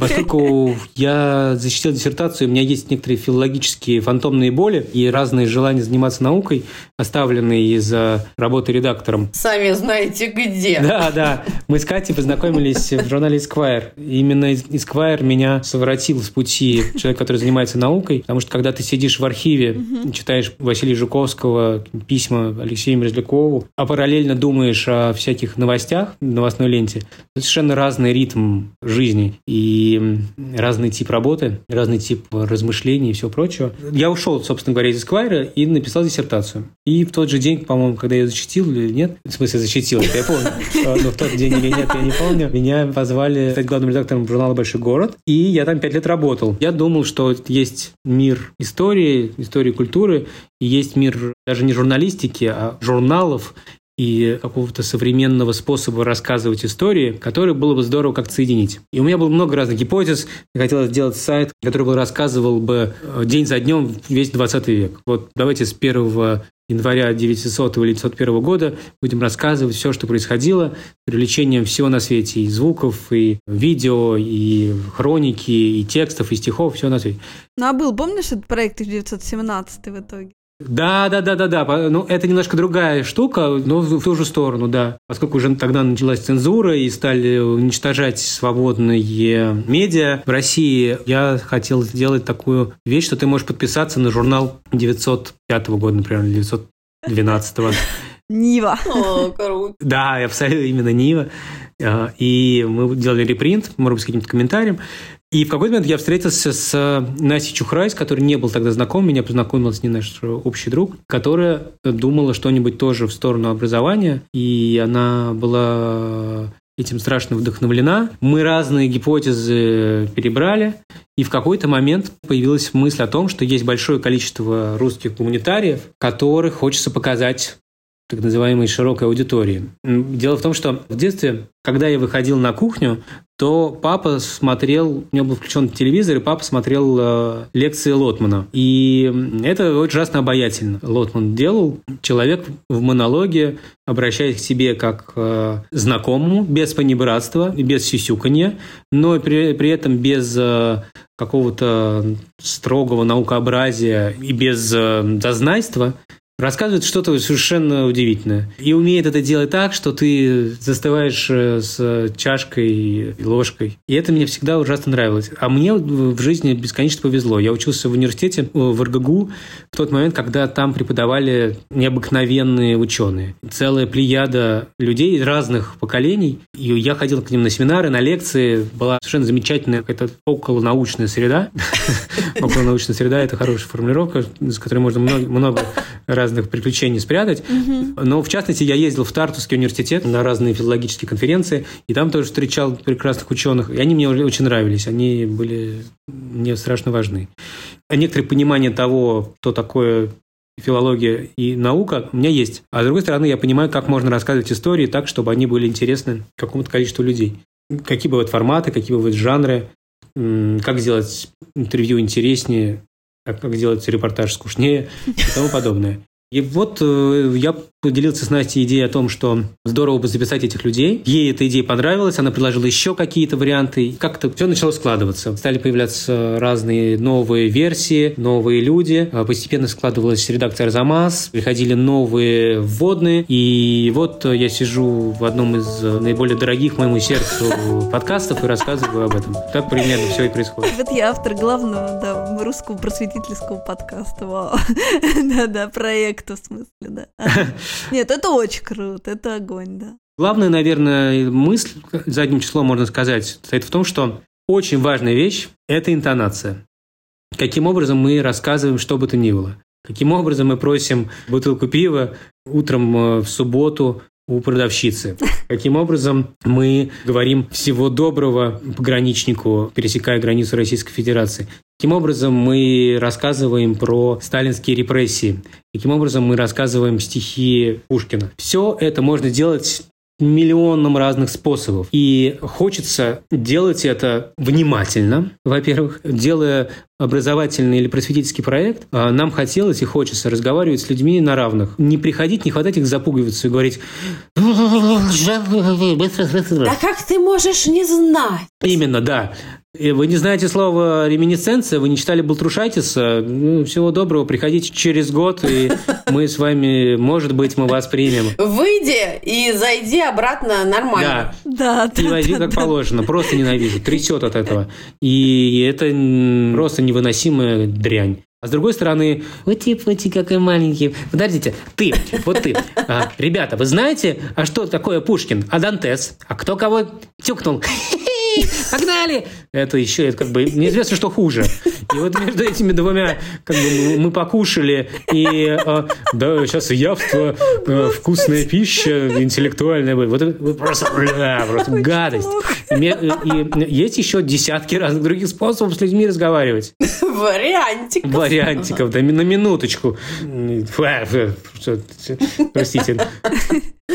Поскольку я защитил диссертацию, у меня есть некоторые филологические фантомные боли и разные желания заниматься наукой, оставленные из-за работы редактором. Сами знаете где. Да, да. Мы с Катей познакомились в журнале Esquire. Именно Esquire меня совратил с пути человек, который занимается наукой, потому что когда ты сидишь в архиве, читаешь Василия Жуковского, письма Алексею Мерзлякову, а параллельно думаешь о всяких новостях, новостной ленте, это совершенно разный ритм жизни и разный тип работы, разный тип размышлений и всего прочего. Я ушел, собственно говоря, из Esquire и написал диссертацию. И в тот же день, по-моему, когда я ее защитил или нет, в смысле защитил, это я помню, но в тот день или нет, я не помню, меня позвали стать главным редактором журнала «Большой город», и я там пять лет работал. Я думал, что есть мир истории, истории культуры, и есть мир даже не журналистики, а журналов, и какого-то современного способа рассказывать истории, который было бы здорово как-то соединить. И у меня было много разных гипотез. Я хотел сделать сайт, который бы рассказывал бы э, день за днем весь 20 век. Вот давайте с 1 января 900 или 901 года будем рассказывать все, что происходило, с привлечением всего на свете, и звуков, и видео, и хроники, и текстов, и стихов, все на свете. Ну а был, помнишь, этот проект 1917 в итоге? Да, да, да, да, да. Ну, это немножко другая штука, но в ту же сторону, да. Поскольку уже тогда началась цензура и стали уничтожать свободные медиа в России, я хотел сделать такую вещь, что ты можешь подписаться на журнал 905 года, например, или 912. Нива. О, круто. Да, абсолютно именно Нива. А, И мы делали репринт, может быть, с каким-то комментарием. И в какой-то момент я встретился с Настей Чухрай, с которой не был тогда знаком, меня познакомил с ней наш общий друг, которая думала что-нибудь тоже в сторону образования, и она была этим страшно вдохновлена. Мы разные гипотезы перебрали, и в какой-то момент появилась мысль о том, что есть большое количество русских гуманитариев, которых хочется показать так называемой широкой аудитории. Дело в том, что в детстве, когда я выходил на кухню, то папа смотрел, у него был включен телевизор, и папа смотрел э, лекции Лотмана. И это ужасно обаятельно. Лотман делал. Человек в монологе, обращаясь к себе как э, знакомому, без понебратства без сюсюканья, но при, при этом без э, какого-то строгого наукообразия и без э, зазнайства, рассказывает что-то совершенно удивительное. И умеет это делать так, что ты застываешь э, с чашкой и ложкой. И это мне всегда ужасно нравилось. А мне в жизни бесконечно повезло. Я учился в университете э, в РГГУ в тот момент, когда там преподавали необыкновенные ученые. Целая плеяда людей разных поколений. И я ходил к ним на семинары, на лекции. Была совершенно замечательная какая-то околонаучная среда. [LAUGHS] Околонаучная среда – это хорошая формулировка, с которой можно много, много разных приключений спрятать. Но, в частности, я ездил в Тартусский университет на разные филологические конференции, и там тоже встречал прекрасных ученых, и они мне очень нравились, они были мне страшно важны. А некоторое понимание того, что такое филология и наука у меня есть. А с другой стороны, я понимаю, как можно рассказывать истории так, чтобы они были интересны какому-то количеству людей. Какие бывают форматы, какие бывают жанры, как сделать интервью интереснее, как, как сделать репортаж скучнее и тому подобное. И вот э, я поделился с Настей идеей о том, что здорово бы записать этих людей. Ей эта идея понравилась, она предложила еще какие-то варианты. Как-то все начало складываться. Стали появляться разные новые версии, новые люди. А Постепенно складывалась редакция «Арзамас», приходили новые вводные. И вот э, я сижу в одном из э, наиболее дорогих моему сердцу подкастов и рассказываю об этом. Так примерно все и происходит. Вот я автор главного, да, русского просветительского подкаста. [LAUGHS] Да-да, проекта в смысле, да. [LAUGHS] Нет, это очень круто, это огонь, да. Главная, наверное, мысль, задним числом можно сказать, состоит в том, что очень важная вещь – это интонация. Каким образом мы рассказываем, что бы то ни было. Каким образом мы просим бутылку пива утром э, в субботу у продавщицы. [LAUGHS] Каким образом мы говорим всего доброго пограничнику, пересекая границу Российской Федерации. Каким образом мы рассказываем про сталинские репрессии? Каким образом мы рассказываем стихи Пушкина? Все это можно делать миллионом разных способов. И хочется делать это внимательно, во-первых, делая образовательный или просветительский проект, а нам хотелось и хочется разговаривать с людьми на равных. Не приходить, не хватать их запугиваться и говорить Да как ты можешь не знать? Именно, да. И Вы не знаете слова реминесценция, вы не читали Балтрушайтиса. Ну, всего доброго, приходите через год, и [LAUGHS] мы с вами, может быть, мы вас примем. Выйди и зайди обратно нормально. Да, Да, возьми да, как да. положено, просто ненавижу, трясет от этого. И это просто невыносимая дрянь. А с другой стороны, вот тип, вот тип, какой маленький. Подождите, ты, вот ты. А, ребята, вы знаете, а что такое Пушкин? А Дантес? А кто кого тюкнул? Погнали! Это еще это как бы неизвестно, что хуже. И вот между этими двумя как бы мы, покушали, и а, да, сейчас явство, а, вкусная пища, интеллектуальная. Вот это просто, бля, просто гадость. И, ме- и есть еще десятки разных других способов с людьми разговаривать. Вариантик. Вариантиков, да, на минуточку. Простите.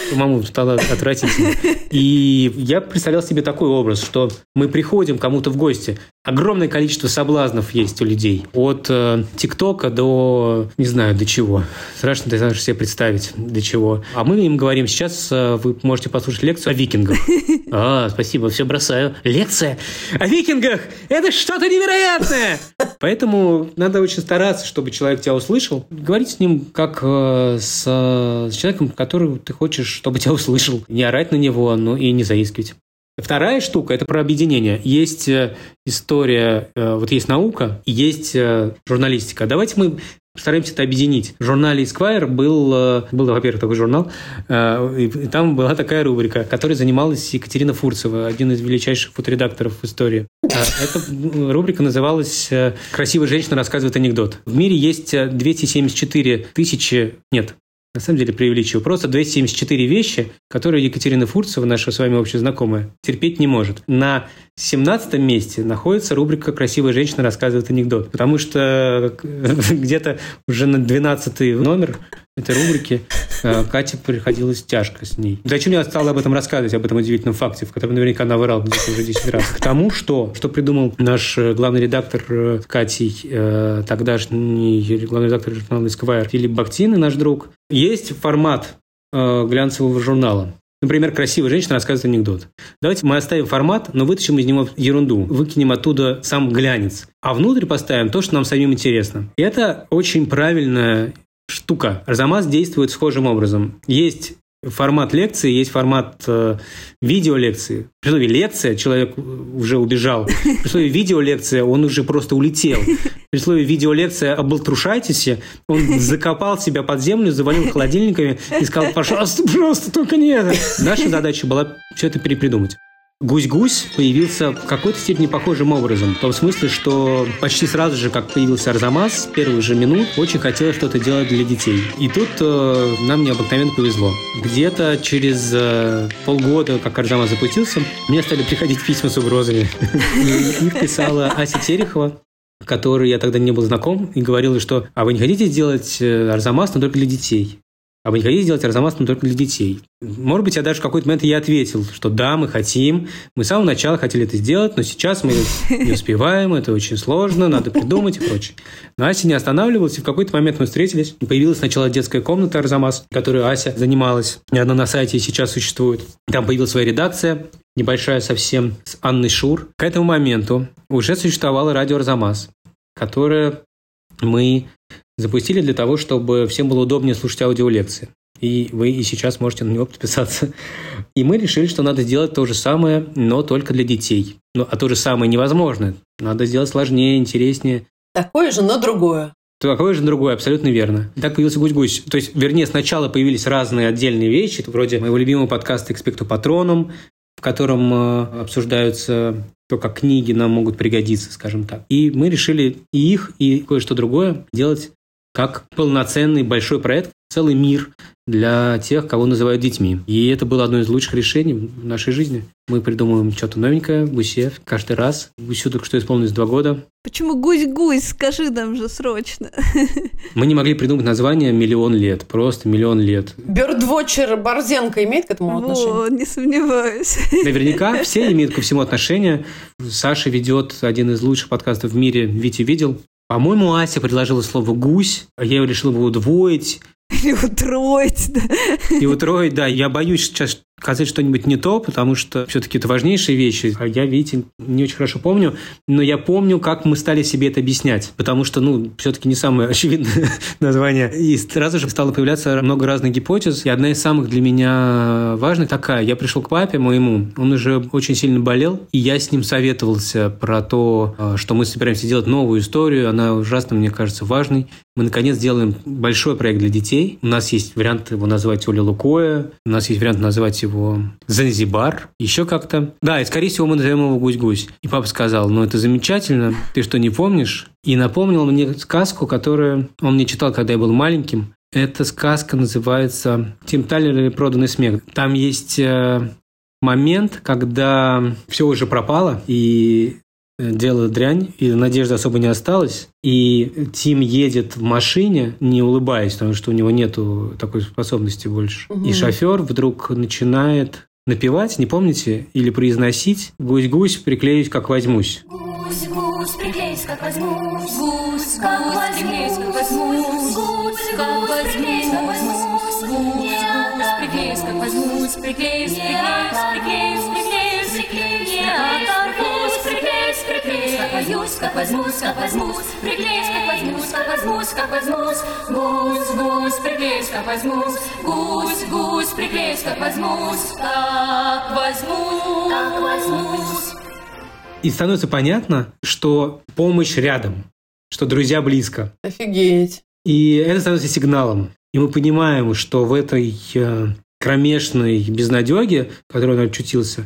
Самому стало отвратительно. [LAUGHS] И я представлял себе такой образ, что мы приходим кому-то в гости. Огромное количество соблазнов есть у людей. От э, ТикТока до, не знаю, до чего. Страшно даже себе представить, до чего. А мы им говорим, сейчас э, вы можете послушать лекцию о викингах. [LAUGHS] А, спасибо, все бросаю. Лекция о викингах! Это что-то невероятное! Поэтому надо очень стараться, чтобы человек тебя услышал. Говорить с ним как э, с, э, с человеком, которого ты хочешь, чтобы тебя услышал. Не орать на него, но и не заискивать. Вторая штука – это про объединение. Есть э, история, э, вот есть наука, и есть э, журналистика. Давайте мы Стараемся это объединить. В журнале Esquire был, был во-первых, такой журнал, и там была такая рубрика, которой занималась Екатерина Фурцева, один из величайших фоторедакторов в истории. Э, Эта м, рубрика называлась «Красивая женщина рассказывает анекдот». В мире есть э, 274 тысячи... Нет, на самом деле преувеличиваю. Просто 274 вещи, которые Екатерина Фурцева, наша с вами общая знакомая, терпеть не может. На 17 месте находится рубрика «Красивая женщина рассказывает анекдот». Потому что [LAUGHS] где-то уже на 12 номер этой рубрики э, Кате приходилось тяжко с ней. Зачем я стала об этом рассказывать, об этом удивительном факте, в котором наверняка она врал где-то уже 10 раз? К тому, что, что придумал наш э, главный редактор э, Катей, э, тогдашний главный редактор журнала Esquire Филипп и наш друг. Есть формат э, глянцевого журнала. Например, красивая женщина рассказывает анекдот. Давайте мы оставим формат, но вытащим из него ерунду. Выкинем оттуда сам глянец. А внутрь поставим то, что нам самим интересно. И это очень правильная штука. Арзамас действует схожим образом. Есть формат лекции, есть формат э, видеолекции. При слове лекция человек уже убежал. При слове видеолекция он уже просто улетел. При слове видеолекция об Балтрушайтисе он закопал себя под землю, завалил холодильниками и сказал, пожалуйста, пожалуйста, только не это. Наша задача была все это перепридумать. Гусь-гусь появился в какой-то степени похожим образом. В том смысле, что почти сразу же, как появился Арзамас, с первых же минут очень хотелось что-то делать для детей. И тут э, нам необыкновенно повезло. Где-то через э, полгода, как Арзамас запустился, мне стали приходить письма с угрозами. [LAUGHS] Их писала Ася Терехова, которой я тогда не был знаком, и говорила, что «А вы не хотите сделать э, Арзамас, но только для детей?» А вы не хотите сделать Арзамас, но только для детей? Может быть, я даже в какой-то момент я ответил, что да, мы хотим. Мы с самого начала хотели это сделать, но сейчас мы [LAUGHS] не успеваем, это очень сложно, надо придумать и прочее. Но Ася не останавливалась, и в какой-то момент мы встретились. И появилась сначала детская комната Арзамас, которой Ася занималась. И она на сайте сейчас существует. Там появилась своя редакция, небольшая совсем, с Анной Шур. К этому моменту уже существовало радио Арзамас, которое мы запустили для того, чтобы всем было удобнее слушать аудиолекции. И вы и сейчас можете на него подписаться. [LAUGHS] И мы решили, что надо сделать то же самое, но только для детей. Ну, а то же самое невозможно. Надо сделать сложнее, интереснее. Такое же, но другое. Такое же другое, абсолютно верно. Так появился гусь-гусь. То есть, вернее, сначала появились разные отдельные вещи, вроде моего любимого подкаста «Экспекту Патроном», в котором э, обсуждаются то, как книги нам могут пригодиться, скажем так. И мы решили и их, и кое-что другое делать как полноценный большой проект, целый мир для тех, кого называют детьми. И это было одно из лучших решений в нашей жизни. Мы придумываем что-то новенькое, Гусе, каждый раз. Гусю только что исполнилось два года. Почему гусь-гусь? Скажи нам же срочно. [LAUGHS] Мы не могли придумать название «Миллион лет», просто «Миллион лет». Бёрдвотчер Борзенко имеет к этому отношение? Вот, не сомневаюсь. [LAUGHS] Наверняка все имеют ко всему отношение. Саша ведет один из лучших подкастов в мире «Витя видел». По-моему, Ася предложила слово «гусь», а я его решил его удвоить. [LAUGHS] Или утроить, да. И утроить, да. Я боюсь сейчас сказать что-нибудь не то, потому что все-таки это важнейшие вещи. А я, видите, не очень хорошо помню, но я помню, как мы стали себе это объяснять, потому что, ну, все-таки не самое [LAUGHS] очевидное название. И сразу же стало появляться много разных гипотез, и одна из самых для меня важных такая. Я пришел к папе моему, он уже очень сильно болел, и я с ним советовался про то, э, что мы собираемся делать новую историю, она ужасно, мне кажется, важной. Мы, наконец, делаем большой проект для детей. У нас есть вариант его назвать Оля Лукоя, у нас есть вариант назвать Занзибар, еще как-то. Да, и, скорее всего, мы назовем его Гусь-Гусь. И папа сказал, ну, это замечательно, ты что, не помнишь? И напомнил мне сказку, которую он мне читал, когда я был маленьким. Эта сказка называется «Тим Талер или проданный смех». Там есть э, момент, когда все уже пропало, и дело дрянь, и надежды особо не осталось. И Тим едет в машине, не улыбаясь, потому что у него нету такой способности больше. Угу. И шофер вдруг начинает напевать, не помните, или произносить «Гусь-гусь, приклеюсь, как возьмусь». Гусь, гусь, приклеюсь, как возьмусь. Гусь, как возьмусь, как возьмусь. Гусь, как возьмусь, как возьмусь. Гусь, приклеюсь, как возьмусь. Приклеюсь, приклеюсь, приклеюсь, как возьмусь, как возьмусь. Приклеюсь, как возьмусь, как возьмусь, как возьмусь. Гусь, гусь, приклеюсь, как возьмусь. Гусь, гусь, приклеюсь, как возьмусь. Как возьмусь, как возьмусь. И становится понятно, что помощь рядом, что друзья близко. Офигеть. И это становится сигналом. И мы понимаем, что в этой э, кромешной безнадеге, в которой он очутился,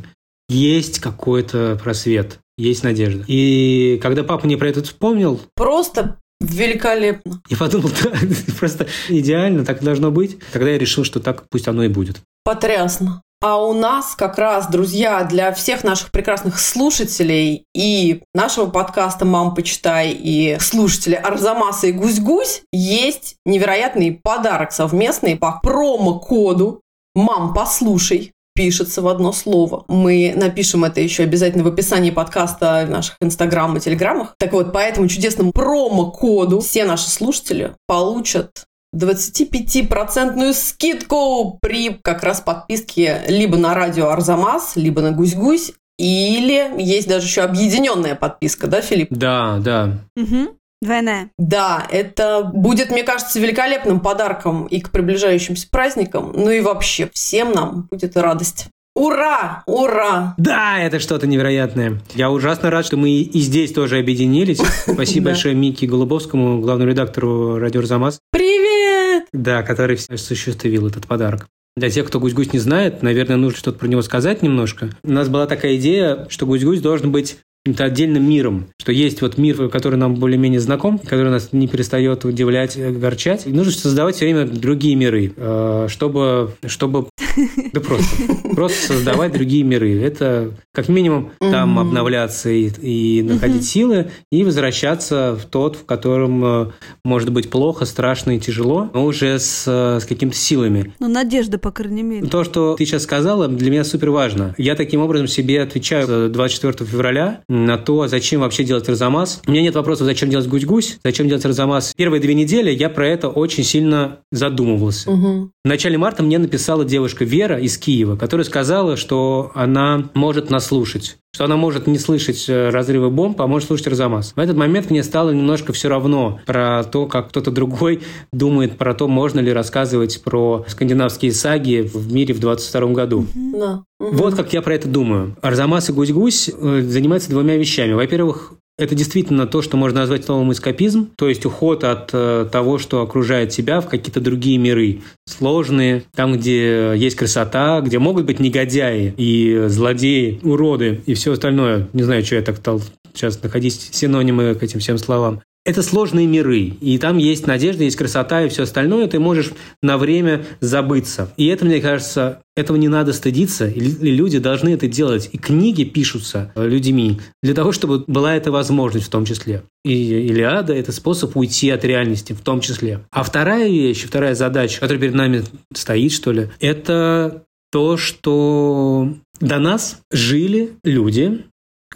есть какой-то просвет, есть надежда. И когда папа мне про это вспомнил, Просто великолепно. [LAUGHS] я подумал, да, [LAUGHS] просто идеально, так и должно быть. Тогда я решил, что так пусть оно и будет. Потрясно. А у нас как раз, друзья, для всех наших прекрасных слушателей и нашего подкаста «Мам, почитай» и слушателей Арзамаса и Гусь-Гусь есть невероятный подарок совместный по промокоду «Мам, послушай». Пишется в одно слово. Мы напишем это еще обязательно в описании подкаста в наших инстаграм и телеграммах. Так вот, по этому чудесному промокоду все наши слушатели получат 25% скидку при как раз подписке либо на радио Арзамас, либо на Гусь-Гусь, или есть даже еще объединенная подписка, да, Филипп? Да, да. Угу. Двойная. Да, это будет, мне кажется, великолепным подарком и к приближающимся праздникам, ну и вообще всем нам будет радость. Ура! Ура! Да, это что-то невероятное. Я ужасно рад, что мы и здесь тоже объединились. [LAUGHS] Спасибо большое Мике Голубовскому, главному редактору радио «Арзамас», Привет! да, который осуществил этот подарок. Для тех, кто «Гусь-гусь» не знает, наверное, нужно что-то про него сказать немножко. У нас была такая идея, что «Гусь-гусь» должен быть каким-то отдельным миром, что есть вот мир, который нам более-менее знаком, который нас не перестает удивлять, э, огорчать. И нужно создавать все время другие миры, э, чтобы, чтобы [LAUGHS] да просто, просто создавать другие миры. Это как минимум там обновляться и, и находить силы, и возвращаться в тот, в котором э, может быть плохо, страшно и тяжело, но уже с, с какими-то силами. Ну, надежда, по крайней мере. То, что ты сейчас сказала, для меня супер важно. Я таким образом себе отвечаю э, 24 февраля на то, зачем вообще делать Арзамас. У меня нет вопросов, зачем делать Гусь-Гусь, зачем делать Арзамас. Первые две недели я про это очень сильно задумывался. Мгм. В начале марта мне написала девушка Вера из Киева, которая сказала, что она может нас слушать, что она может не слышать э, разрывы бомб, а может слушать Арзамас. В этот момент мне стало немножко все равно про то, как кто-то другой [LAUGHS] думает про то, можно ли рассказывать про скандинавские саги в мире в 22 году. Да. Вот как я про это думаю. Арзамас и Гусь-Гусь э, занимаются двумя вещами. Во-первых, это действительно то, что можно назвать словом эскапизм, то есть уход от э, того, что окружает тебя, в какие-то другие миры, сложные, там, где есть красота, где могут быть негодяи и злодеи, уроды и все остальное. Не знаю, что я так стал сейчас находить синонимы к этим всем словам. Это сложные миры, и там есть надежда, есть красота и все остальное, ты можешь на время забыться. И это, мне кажется, этого не надо стыдиться, и люди должны это делать. И книги пишутся людьми для того, чтобы была эта возможность в том числе. И Илиада – это способ уйти от реальности в том числе. А вторая вещь, вторая задача, которая перед нами стоит, что ли, это то, что до нас жили люди,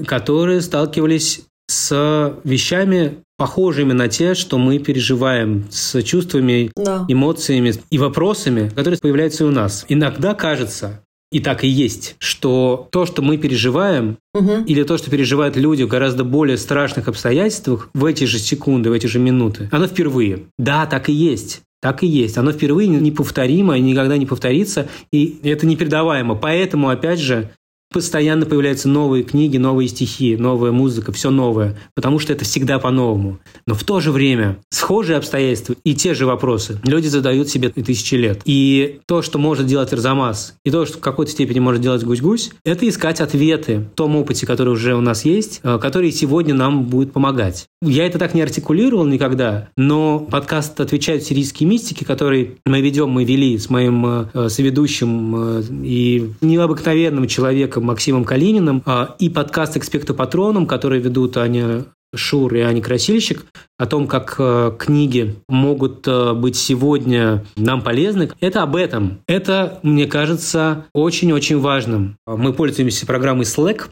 которые сталкивались с вещами, похожими на те, что мы переживаем, с чувствами, да. эмоциями и вопросами, которые появляются у нас. Иногда кажется, и так и есть, что то, что мы переживаем, угу. или то, что переживают люди в гораздо более страшных обстоятельствах в эти же секунды, в эти же минуты, оно впервые. Да, так и есть. Так и есть. Оно впервые неповторимо и никогда не повторится, и это непередаваемо. Поэтому, опять же, постоянно появляются новые книги, новые стихи, новая музыка, все новое, потому что это всегда по-новому. Но в то же время схожие обстоятельства и те же вопросы люди задают себе тысячи лет. И то, что может делать Арзамас, и то, что в какой-то степени может делать Гусь-Гусь, это искать ответы в том опыте, который уже у нас есть, э, который сегодня нам будет помогать. Я это так не артикулировал никогда, но подкаст «Отвечают сирийские мистики», который мы ведем, мы вели с моим э, соведущим э, и необыкновенным человеком человеком Максимом Калининым а, и подкаст «Экспекто Патроном», который ведут Аня Шур и Аня Красильщик, о том, как э, книги могут э, быть сегодня нам полезны, это об этом. Это, мне кажется, очень-очень важным. Мы пользуемся программой Slack,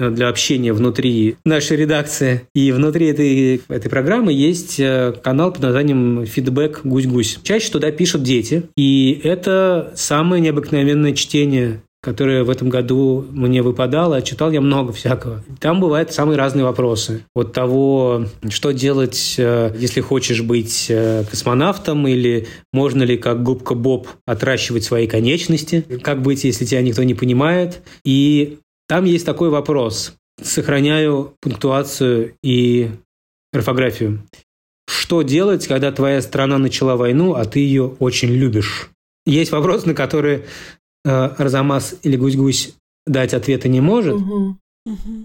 для общения внутри нашей редакции. И внутри этой, этой программы есть канал под названием «Фидбэк Гусь-Гусь». Чаще туда пишут дети, и это самое необыкновенное чтение которое в этом году мне выпадало, читал я много всякого. Там бывают самые разные вопросы. От того, что делать, э, если хочешь быть э, космонавтом, или можно ли, как губка Боб, отращивать свои конечности, как быть, если тебя никто не понимает. И там есть такой вопрос. Сохраняю пунктуацию и орфографию. Что делать, когда твоя страна начала войну, а ты ее очень любишь? Есть вопрос, на который Э, Арзамас или Гусь-Гусь дать ответа не может, угу.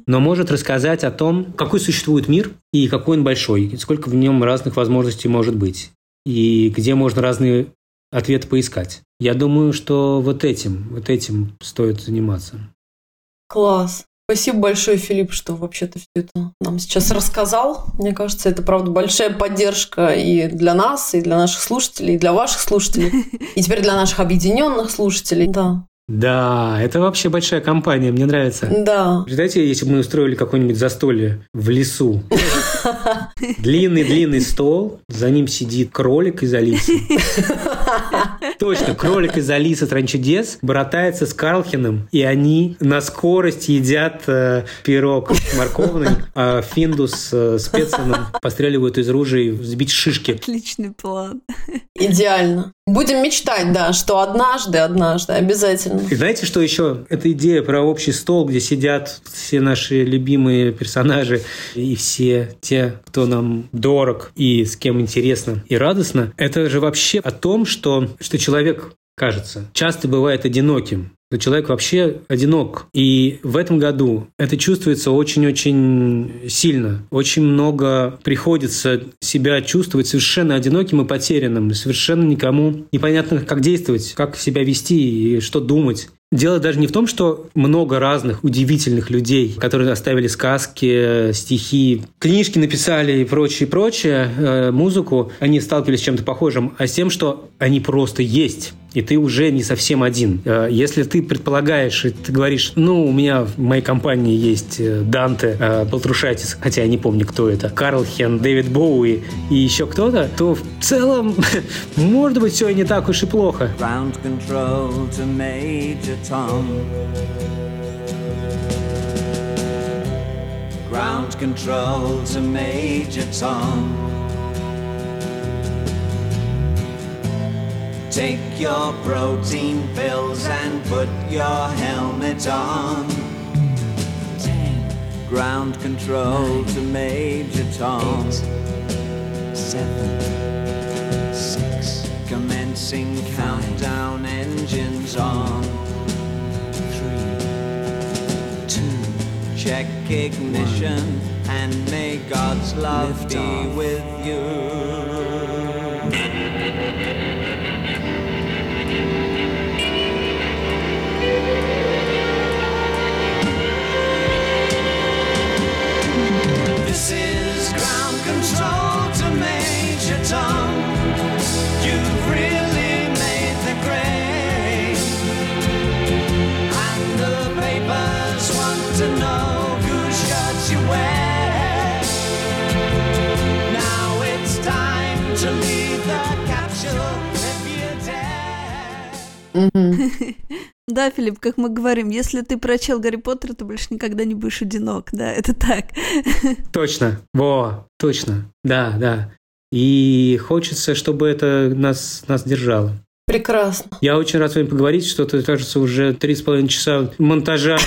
но может рассказать о том, какой существует мир и какой он большой, и сколько в нем разных возможностей может быть, и где можно разные ответы поискать. Я думаю, что вот этим, вот этим стоит заниматься. Класс. Спасибо большое, Филипп, что вообще-то все это нам сейчас рассказал. Мне кажется, это, правда, большая поддержка и для нас, и для наших слушателей, и для ваших слушателей, [LAUGHS] и теперь для наших объединенных слушателей. Да. Да, это вообще большая компания, мне нравится. Да. Представляете, если бы мы устроили какое-нибудь застолье в лесу. [LAUGHS] Длинный-длинный стол, за ним сидит кролик из Алисы. Точно, кролик из Алисы Стран чудес братается с Карлхиным, и они на скорость едят э, пирог морковный, а финдус э, с специным постреливают из ружей взбить шишки. Отличный план. Идеально. Будем мечтать, да, что однажды, однажды, обязательно. И знаете, что еще? Эта идея про общий стол, где сидят все наши любимые персонажи и все те, кто нам дорог и с кем интересно и радостно, это же вообще о том, что, что человек кажется, часто бывает одиноким что человек вообще одинок. И в этом году это чувствуется очень-очень сильно. Очень много приходится себя чувствовать совершенно одиноким и потерянным, совершенно никому непонятно, как действовать, как себя вести и что думать. Дело даже не в том, что много разных удивительных людей, которые оставили сказки, стихи, книжки написали и прочее, прочее, э, музыку, они сталкивались с чем-то похожим, а с тем, что они просто есть и ты уже не совсем один. Э, если ты предполагаешь, и ты говоришь, ну, у меня в моей компании есть э, Данте, э, Балтрушайтис, хотя я не помню, кто это, Карл Хен, Дэвид Боуи и еще кто-то, то в целом, [LAUGHS] может быть, все и не так уж и плохо. Ground control to Major Tom. Take your protein pills and put your helmet on. Ten. Ground control Nine. to Major Tom. Eight. Seven. Six. Commencing Five. countdown engines on. Three. Two. Check ignition. One and may God's love be with you. [LAUGHS] Да, Филипп, как мы говорим, если ты прочел Гарри Поттера, ты больше никогда не будешь одинок. Да, это так. [LAUGHS] Точно. Во, точно. Да, да. И хочется, чтобы это нас, нас держало. Прекрасно. Я очень рад с вами поговорить, что-то, кажется, уже три с половиной часа монтажа.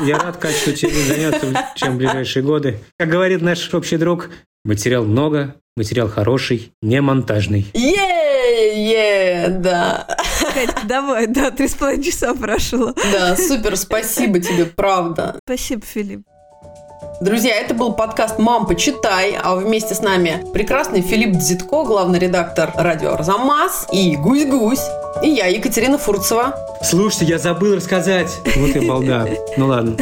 Я рад, Кать, что тебе заняться, чем в ближайшие годы. Как говорит наш общий друг, материал много, материал хороший, не монтажный. Е-е, да. Катька, давай, да, три с половиной часа прошло. Да, супер, спасибо тебе, правда. Спасибо, Филипп. Друзья, это был подкаст «Мам, почитай», а вместе с нами прекрасный Филипп Дзитко, главный редактор радио «Арзамас», и Гусь-Гусь, и я, Екатерина Фурцева. Слушайте, я забыл рассказать. Вот я балда. Ну ладно.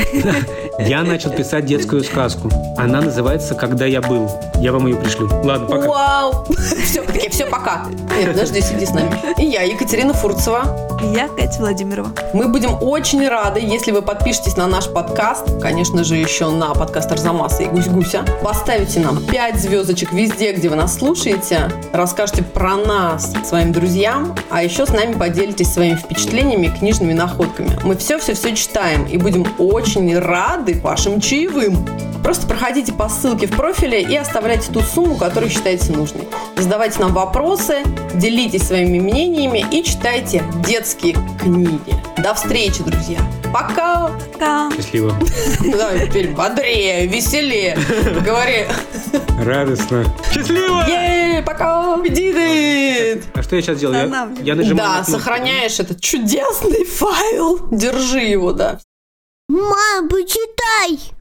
Я начал писать детскую сказку. Она называется «Когда я был». Я вам ее пришлю. Ладно, пока. Вау! Все, таки все, пока. Нет, подожди, сиди с нами. И я, Екатерина Фурцева. И я, Катя Владимирова. Мы будем очень рады, если вы подпишетесь на наш подкаст, конечно же, еще на подкаст Арзамаса и Гусь-Гуся. Поставите нам 5 звездочек везде, где вы нас слушаете. Расскажите про нас своим друзьям, а еще с нами поделитесь своими впечатлениями, книжными находками. Мы все-все-все читаем и будем очень рады вашим чаевым. Просто проходите по ссылке в профиле и оставляйте ту сумму, которую считаете нужной. Задавайте нам вопросы, делитесь своими мнениями и читайте детские книги. До встречи, друзья. Пока! Пока. Счастливо. [LAUGHS] Давай теперь бодрее, веселее. Говори. Радостно. Счастливо! Ей, пока! Победит! А что я сейчас делаю? Я, я нажимаю Да, на сохраняешь этот чудесный файл. Держи его, да. Мам, почитай!